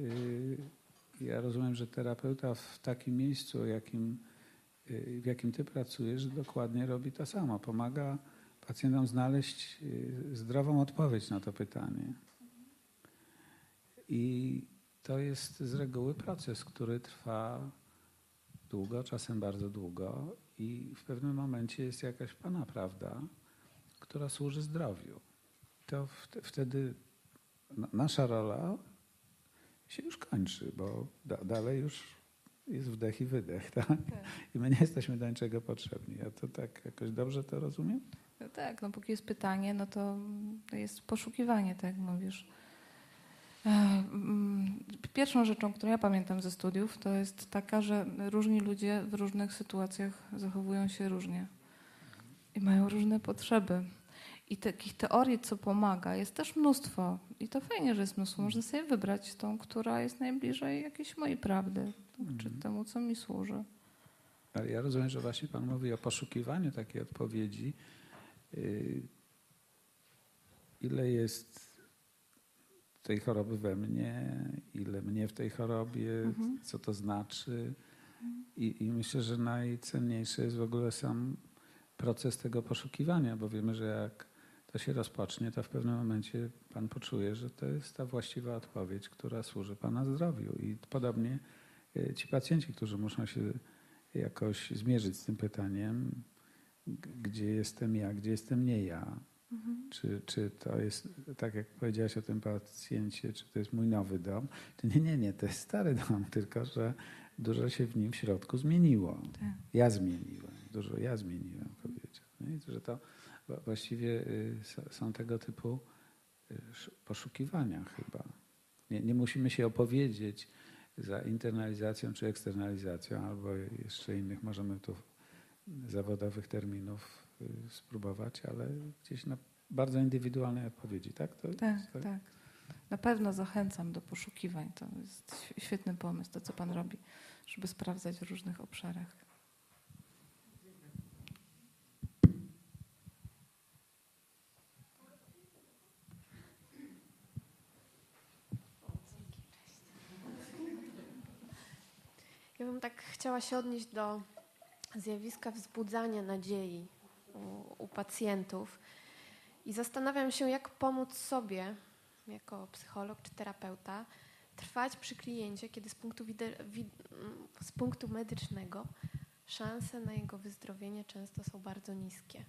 ja rozumiem, że terapeuta w takim miejscu, jakim, w jakim Ty pracujesz, dokładnie robi to samo. Pomaga pacjentom znaleźć y, zdrową odpowiedź na to pytanie. I to jest z reguły proces, który trwa długo, czasem bardzo długo, i w pewnym momencie jest jakaś Pana prawda, która służy zdrowiu. To wte- wtedy na- nasza rola się już kończy, bo da, dalej już jest wdech i wydech, tak? I my nie jesteśmy do niczego potrzebni. Ja to tak jakoś dobrze to rozumiem? No tak, no póki jest pytanie, no to jest poszukiwanie, tak jak mówisz. E, mm, Pierwszą rzeczą, którą ja pamiętam ze studiów, to jest taka, że różni ludzie w różnych sytuacjach zachowują się różnie i mają różne potrzeby. I takich teorii, co pomaga, jest też mnóstwo. I to fajnie, że jest mnóstwo. Można sobie wybrać tą, która jest najbliżej jakiejś mojej prawdy, czy temu, co mi służy. Ale ja rozumiem, że właśnie Pan mówi o poszukiwaniu takiej odpowiedzi. Yy, Ile jest tej choroby we mnie, ile mnie w tej chorobie, co to znaczy. I, I myślę, że najcenniejszy jest w ogóle sam proces tego poszukiwania, bo wiemy, że jak to się rozpocznie, to w pewnym momencie Pan poczuje, że to jest ta właściwa odpowiedź, która służy Pana zdrowiu. I podobnie y, ci pacjenci, którzy muszą się jakoś zmierzyć z tym pytaniem, gdzie jestem ja, gdzie jestem nie ja. Czy, czy to jest, tak jak powiedziałaś o tym pacjencie, czy to jest mój nowy dom? Nie, nie, nie, to jest stary dom, tylko że dużo się w nim w środku zmieniło. Tak. Ja zmieniłem, dużo ja zmieniłem, powiedział. Nie? I że to właściwie y, są tego typu y, sz- poszukiwania chyba. Nie, nie musimy się opowiedzieć za internalizacją czy eksternalizacją, albo jeszcze innych możemy tu zawodowych terminów y, spróbować, ale gdzieś na bardzo indywidualnej odpowiedzi, tak? To Tak, jest tak. Na pewno zachęcam do poszukiwań. To jest św- świetny pomysł, to co Pan robi, żeby sprawdzać w różnych obszarach. Ja bym tak chciała się odnieść do zjawiska wzbudzania nadziei u, u pacjentów i zastanawiam się, jak pomóc sobie, jako psycholog czy terapeuta, trwać przy kliencie, kiedy z punktu, z punktu medycznego szanse na jego wyzdrowienie często są bardzo niskie.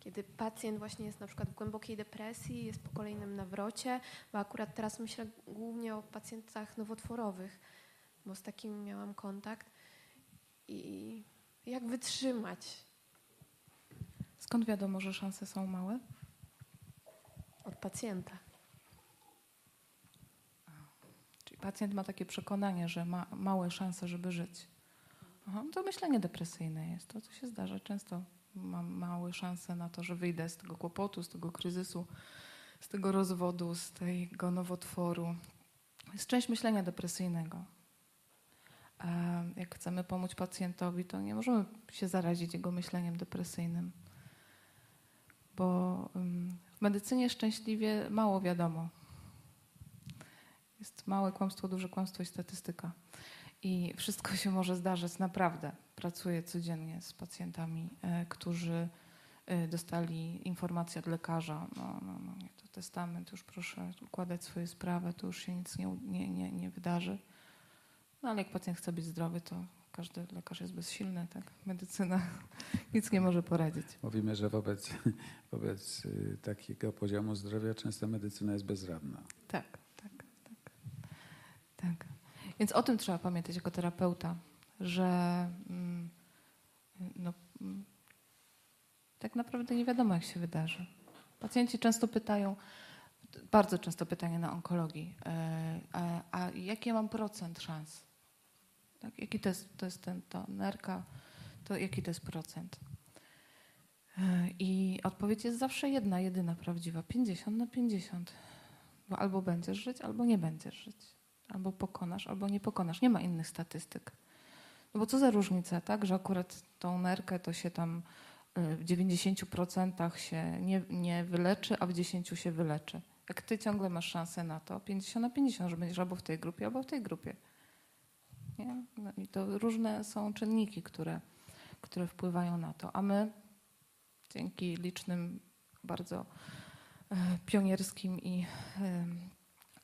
Kiedy pacjent właśnie jest na przykład w głębokiej depresji, jest po kolejnym nawrocie, bo akurat teraz myślę głównie o pacjentach nowotworowych, bo z takimi miałam kontakt. I jak wytrzymać Skąd wiadomo, że szanse są małe? od pacjenta? Czyli pacjent ma takie przekonanie, że ma małe szanse, żeby żyć. Aha, to myślenie depresyjne jest. To, co się zdarza. Często mam małe szanse na to, że wyjdę z tego kłopotu, z tego kryzysu, z tego rozwodu, z tego nowotworu. Jest część myślenia depresyjnego. Jak chcemy pomóc pacjentowi, to nie możemy się zarazić jego myśleniem depresyjnym. Bo w medycynie szczęśliwie mało wiadomo. Jest małe kłamstwo, duże kłamstwo i statystyka. I wszystko się może zdarzyć, naprawdę. Pracuję codziennie z pacjentami, e, którzy e, dostali informację od lekarza, no, no, no to testament, już proszę układać swoje sprawy, to już się nic nie, nie, nie, nie wydarzy. No ale jak pacjent chce być zdrowy, to każdy lekarz jest bezsilny, tak? Medycyna nic nie może poradzić. Mówimy, że wobec, wobec y, takiego poziomu zdrowia często medycyna jest bezradna. Tak, tak, tak. tak. Więc o tym trzeba pamiętać jako terapeuta, że mm, no, mm, tak naprawdę nie wiadomo, jak się wydarzy. Pacjenci często pytają, bardzo często pytanie na onkologii, e, a, a jaki ja mam procent szans? Tak, jaki to jest, to jest ten, to nerka, to jaki to jest procent? E, I odpowiedź jest zawsze jedna, jedyna prawdziwa, 50 na 50. Bo albo będziesz żyć, albo nie będziesz żyć. Albo pokonasz, albo nie pokonasz. Nie ma innych statystyk. No bo co za różnica, tak? Że akurat tą nerkę to się tam y, w 90% się nie, nie wyleczy, a w 10% się wyleczy. Jak ty ciągle masz szansę na to, 50 na 50, że będziesz albo w tej grupie, albo w tej grupie. Nie? No I to różne są czynniki, które, które wpływają na to. A my dzięki licznym, bardzo e, pionierskim i e,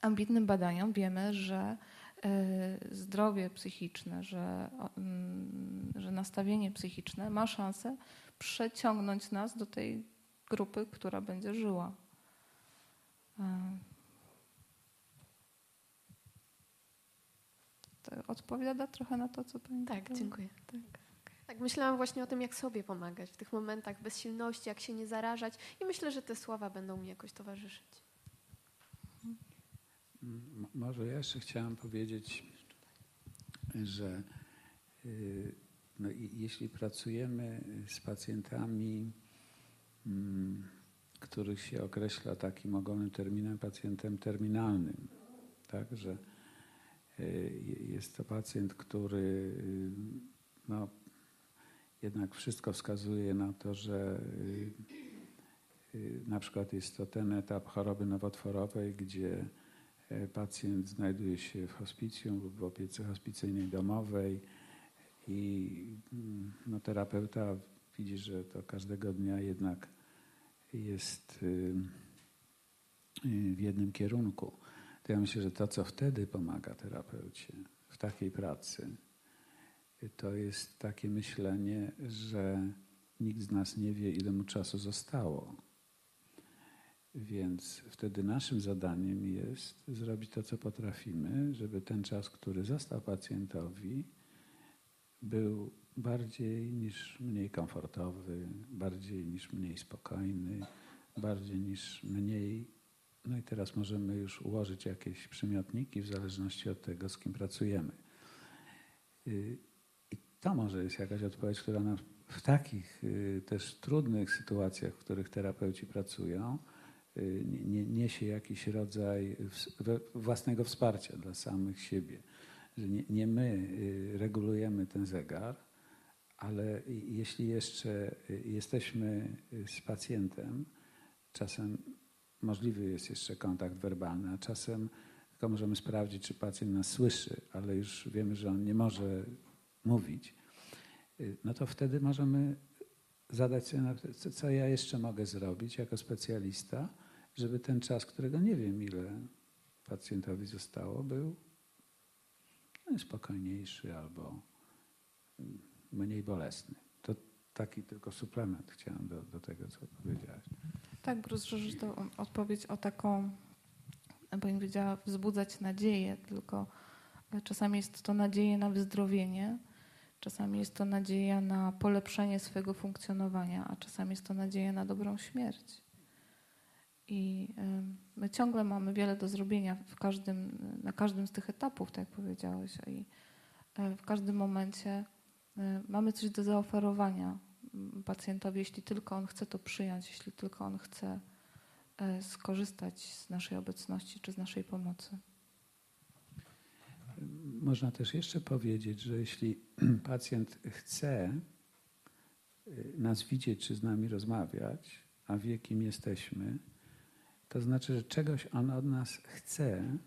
ambitnym badaniom wiemy, że e, zdrowie psychiczne, że, mm, że nastawienie psychiczne ma szansę przeciągnąć nas do tej grupy, która będzie żyła. To odpowiada trochę na to, co pani Tak, pytała? dziękuję. Tak. Tak, myślałam właśnie o tym, jak sobie pomagać w tych momentach bezsilności, jak się nie zarażać i myślę, że te słowa będą mi jakoś towarzyszyć. Może ja jeszcze chciałem powiedzieć, że y, no, jeśli pracujemy z pacjentami, mm, których się określa takim ogólnym terminem pacjentem terminalnym, tak, że jest to pacjent, który y, no, jednak wszystko wskazuje na to, że y, y, na przykład jest to ten etap choroby nowotworowej, gdzie e, pacjent znajduje się w hospicjum lub w opiece hospicyjnej domowej i mm, no, terapeuta widzi, że to każdego dnia jednak jest w jednym kierunku. To ja myślę, że to, co wtedy pomaga terapeucie w takiej pracy, to jest takie myślenie, że nikt z nas nie wie, ile mu czasu zostało. Więc wtedy naszym zadaniem jest zrobić to, co potrafimy, żeby ten czas, który został pacjentowi, był bardziej niż mniej komfortowy, bardziej niż mniej spokojny, bardziej niż mniej. No i teraz możemy już ułożyć jakieś przymiotniki w zależności od tego, z kim pracujemy. Y, I to może jest jakaś odpowiedź, która nam w takich y, też trudnych sytuacjach, w których terapeuci pracują, y, nie- nie, niesie jakiś rodzaj własnego wsparcia dla samych siebie. Że nie, my regulujemy ten zegar, ale jeśli jeszcze jesteśmy z pacjentem, czasem możliwy jest jeszcze kontakt werbalny, a czasem tylko możemy sprawdzić, czy pacjent nas słyszy, ale już wiemy, że on nie może mówić. Y, No to wtedy możemy zadać sobie, co, ja jeszcze mogę zrobić jako specjalista, żeby ten czas, którego nie wiem, ile pacjentowi zostało, był no, spokojniejszy albo mm, mniej bolesny. To taki tylko suplement chciałem do, do tego, co powiedziałaś. Tak, rozszerzyć to odpowiedź o taką, bym powiedziała, wzbudzać nadzieję, tylko czasami jest to nadzieja na wyzdrowienie, czasami jest to nadzieja na polepszenie swojego funkcjonowania, a czasami jest to nadzieja na dobrą śmierć. I my ciągle mamy wiele do zrobienia w każdym, na każdym z tych etapów, tak jak powiedziałeś. I y, w każdym momencie y, mamy coś do zaoferowania pacjentowi, jeśli tylko on chce to przyjąć, jeśli tylko on chce skorzystać z naszej obecności czy z naszej pomocy. Można też jeszcze powiedzieć, że jeśli pacjent chce nas widzieć czy z nami rozmawiać, a wie, kim jesteśmy, to znaczy, że czegoś on od nas chce,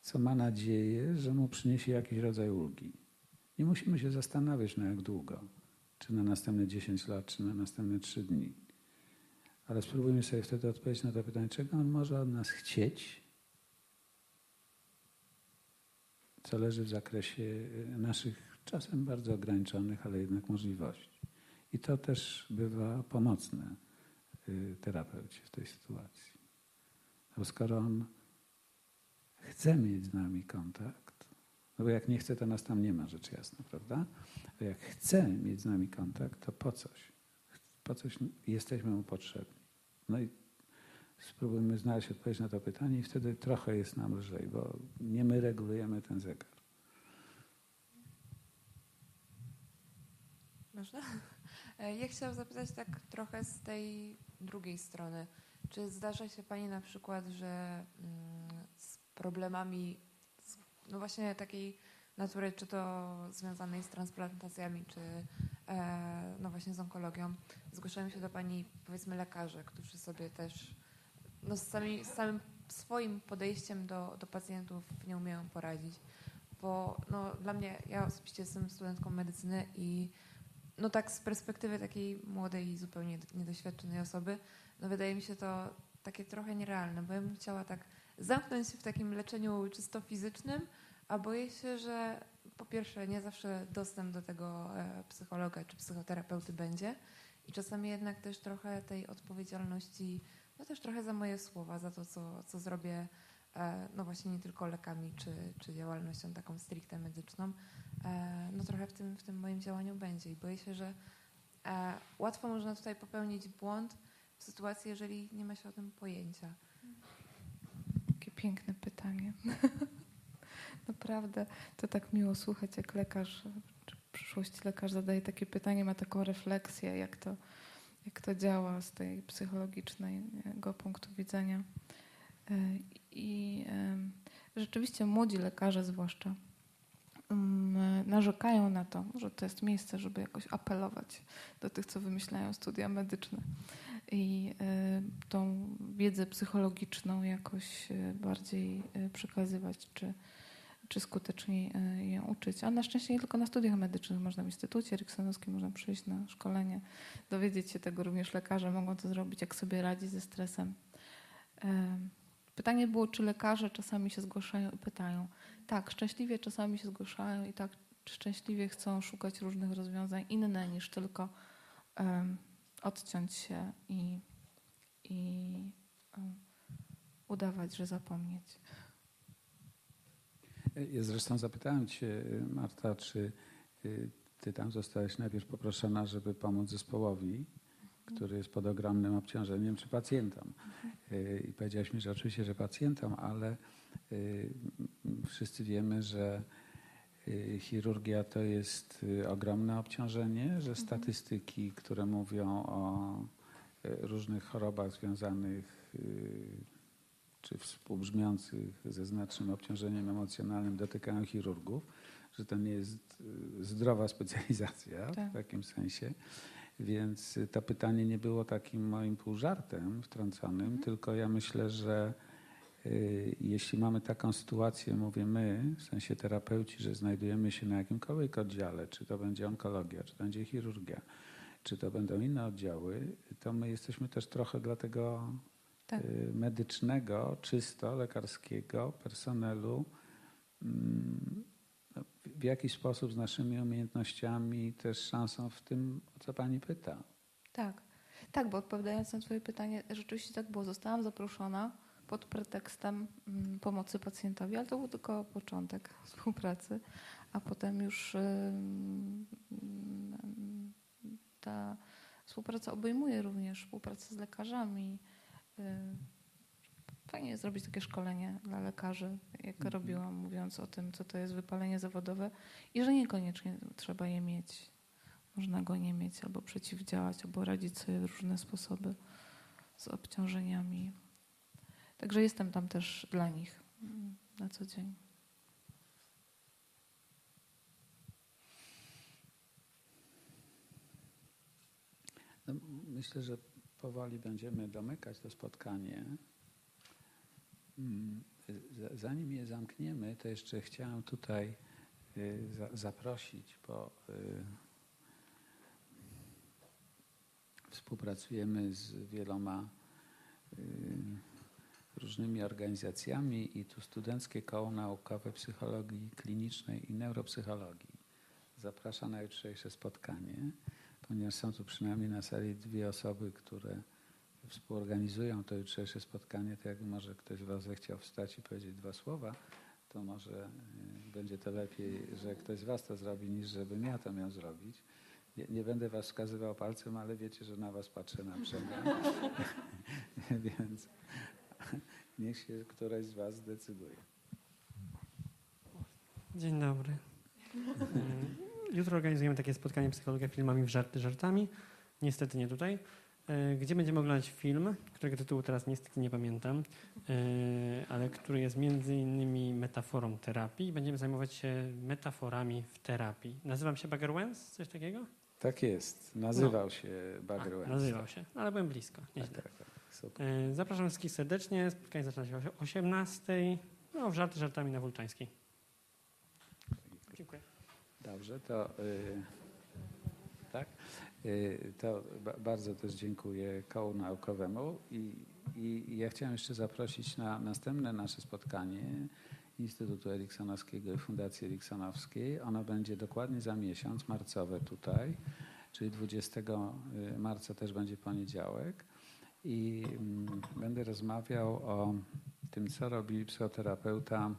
co ma nadzieję, że mu przyniesie jakiś rodzaj ulgi. Nie musimy się zastanawiać na jak długo, czy na następne 10 lat, czy na następne 3 dni. Ale spróbujmy sobie wtedy odpowiedzieć na to pytanie, czego on może od nas chcieć, co leży w zakresie naszych czasem bardzo ograniczonych, ale jednak możliwości. I to też bywa pomocne. Y, terapeucie w tej sytuacji. Bo skoro on chce mieć z nami kontakt, no bo jak nie chce, to nas tam nie ma, rzecz jasna, prawda? A jak chce mieć z nami kontakt, to po coś. Po coś jesteśmy mu potrzebni. No i spróbujmy znaleźć odpowiedź na to pytanie i wtedy trochę jest nam lżej, bo nie my regulujemy ten zegar. Można? Ja chciałam zapytać tak trochę z tej drugiej strony. Czy zdarza się Pani na przykład, że mm, z problemami no właśnie takiej natury, czy to związanej z transplantacjami, czy e, no właśnie z onkologią, zgłaszają się do Pani powiedzmy lekarze, którzy sobie też no z, sami, z samym swoim podejściem do, do pacjentów nie umieją poradzić. Bo no, dla mnie, ja osobiście jestem studentką medycyny i no tak z perspektywy takiej młodej i zupełnie niedoświadczonej osoby, no wydaje mi się to takie trochę nierealne, bo ja bym chciała tak zamknąć się w takim leczeniu czysto fizycznym, a boję się, że po pierwsze nie zawsze dostęp do tego e, psychologa czy psychoterapeuty będzie i czasami jednak też trochę tej odpowiedzialności, no też trochę za moje słowa, za to, co, co zrobię, e, no właśnie nie tylko lekami czy, czy działalnością taką stricte medyczną, E, no trochę w tym, w tym moim działaniu będzie. I boję się, że łatwo można tutaj popełnić błąd w sytuacji, jeżeli nie ma się o tym pojęcia. Piękne pytanie. Naprawdę, to tak miło słuchać, jak lekarz, czy w przyszłości lekarz zadaje takie pytanie, ma taką refleksję, jak to, jak to działa z tej psychologicznego punktu widzenia. E, I rzeczywiście młodzi lekarze zwłaszcza Mm, narzekają na to, że to jest miejsce, żeby jakoś apelować do tych, co wymyślają studia medyczne i y, tą wiedzę psychologiczną jakoś y, bardziej y, przekazywać, czy, czy skutecznie ją uczyć. A na szczęście nie tylko na studiach medycznych, można w Instytucie Eriksonowskim, można przyjść na szkolenie, dowiedzieć się tego, również lekarze mogą to zrobić, jak sobie radzić ze stresem. Pytanie było, czy lekarze czasami się zgłaszają i pytają, tak, szczęśliwie czasami się zgłaszają i tak szczęśliwie chcą szukać różnych rozwiązań inne niż tylko odciąć się i, i um, udawać, że zapomnieć. Ja zresztą zapytałem Cię, Marta, czy y, Ty tam zostałeś najpierw poproszona, żeby pomóc zespołowi, który jest pod ogromnym obciążeniem, czy pacjentom. Y, I powiedziałaś mi, że oczywiście, że pacjentom, ale wszyscy wiemy, że chirurgia to jest ogromne obciążenie, że mhm. statystyki, które mówią o różnych chorobach związanych czy współbrzmiących ze znacznym obciążeniem emocjonalnym dotykają chirurgów, że to nie jest zdrowa specjalizacja tak. w takim sensie. Więc to pytanie nie było takim moim półżartem wtrąconym, mhm. tylko ja myślę, że y, jeśli mamy taką sytuację, mówię my, w sensie terapeuci, że znajdujemy się na jakimkolwiek oddziale, czy to będzie onkologia, czy to będzie chirurgia, czy to będą inne oddziały, to my jesteśmy też trochę dla tego tak. y, medycznego, czysto lekarskiego personelu mm, w jaki sposób z naszymi umiejętnościami, też szansą w tym, o co pani pyta. Tak, tak, bo odpowiadając na Twoje pytanie, rzeczywiście tak było. Zostałam zaproszona pod pretekstem mm, pomocy pacjentowi, ale to był tylko początek współpracy, a potem już ym, ym, ta współpraca obejmuje również współpracę z lekarzami. Ym, Fajnie jest zrobić takie szkolenie dla lekarzy, jak Mhm. robiłam, mówiąc o tym, co to jest wypalenie zawodowe i że niekoniecznie trzeba je mieć. Można go nie mieć, albo przeciwdziałać, albo radzić sobie w różne sposoby z obciążeniami. Także jestem tam też dla nich na co dzień. No, myślę, że powoli będziemy domykać to spotkanie. Mm, Zanim je zamkniemy, to jeszcze chciałem tutaj y, za- zaprosić, bo y, współpracujemy z wieloma y, różnymi organizacjami i tu Studenckie Koło Naukowe Psychologii Klinicznej i Neuropsychologii zaprasza na jutrzejsze spotkanie, ponieważ są tu przynajmniej na sali dwie osoby, które współorganizują to jutrzejsze spotkanie, to jak może ktoś z Was zechciał wstać i powiedzieć dwa słowa, to może y, będzie to lepiej, że ktoś z Was to zrobi, niż żebym ja to miał zrobić. Nie, nie będę Was wskazywał palcem, ale wiecie, że na Was patrzę na przemian. Więc niech się któreś z Was zdecyduje. Dzień dobry. E, Jutro organizujemy takie spotkanie Psychologia filmami w żarty żartami. Niestety nie tutaj. E, Gdzie będziemy oglądać film, którego tytułu teraz niestety nie pamiętam, e, ale który jest między innymi metaforą terapii. Będziemy zajmować się metaforami w terapii. Nazywam się Bagger Wens, coś takiego? Tak jest. Nazywał się Bagger A. Nazywał się, ale byłem blisko. Tak, Nieźle. tak, tak. Super. E, Zapraszam wszystkich serdecznie. Spotkanie zaczyna się o 18. No, w żarty żartami na Wulczańskiej. Dziękuję. Dobrze, to y, tak. Y, to ba, bardzo też dziękuję kołu naukowemu i, i, i ja chciałem jeszcze zaprosić na następne nasze spotkanie Instytutu Eriksonowskiego i Fundacji Eriksonowskiej. Ono będzie dokładnie za miesiąc, marcowe tutaj, czyli 20 marca też będzie poniedziałek i mm, będę rozmawiał o tym, co robi psychoterapeuta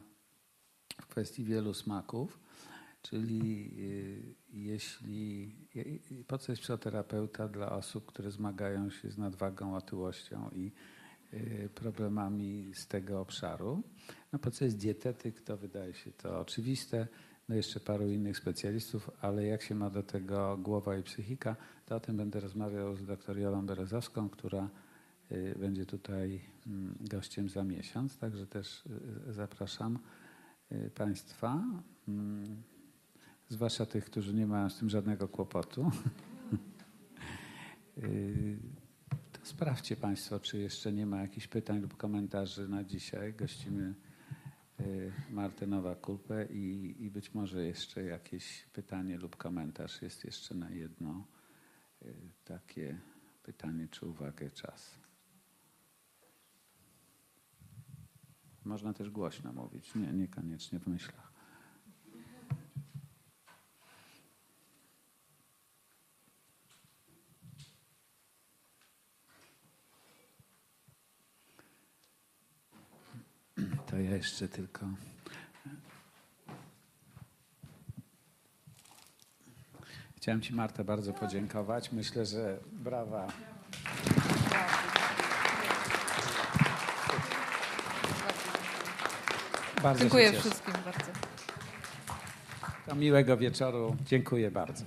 w kwestii wielu smaków. Czyli y, jeśli, po co jest psychoterapeuta dla osób, które zmagają się z nadwagą, otyłością i y, problemami z tego obszaru? No po co jest dietetyk, to wydaje się to oczywiste. No jeszcze paru innych specjalistów, ale jak się ma do tego głowa i psychika, to o tym będę rozmawiał z dr Jolą Berezowską, która będzie tutaj mm, gościem za miesiąc, także też y, zapraszam y, Państwa. Mm, zwłaszcza tych, którzy nie mają z tym żadnego kłopotu. To sprawdźcie Państwo, czy jeszcze nie ma jakichś pytań lub komentarzy na dzisiaj. Gościmy Martę Nowak-Kulpę i, i być może jeszcze jakieś pytanie lub komentarz jest jeszcze na jedno takie pytanie czy uwagę czas. Można też głośno mówić, nie, niekoniecznie w myślach. To ja jeszcze tylko. Chciałem Ci, Marta, bardzo podziękować. Myślę, że brawa. Bardzo Dziękuję wszystkim bardzo. To miłego wieczoru. Dziękuję bardzo.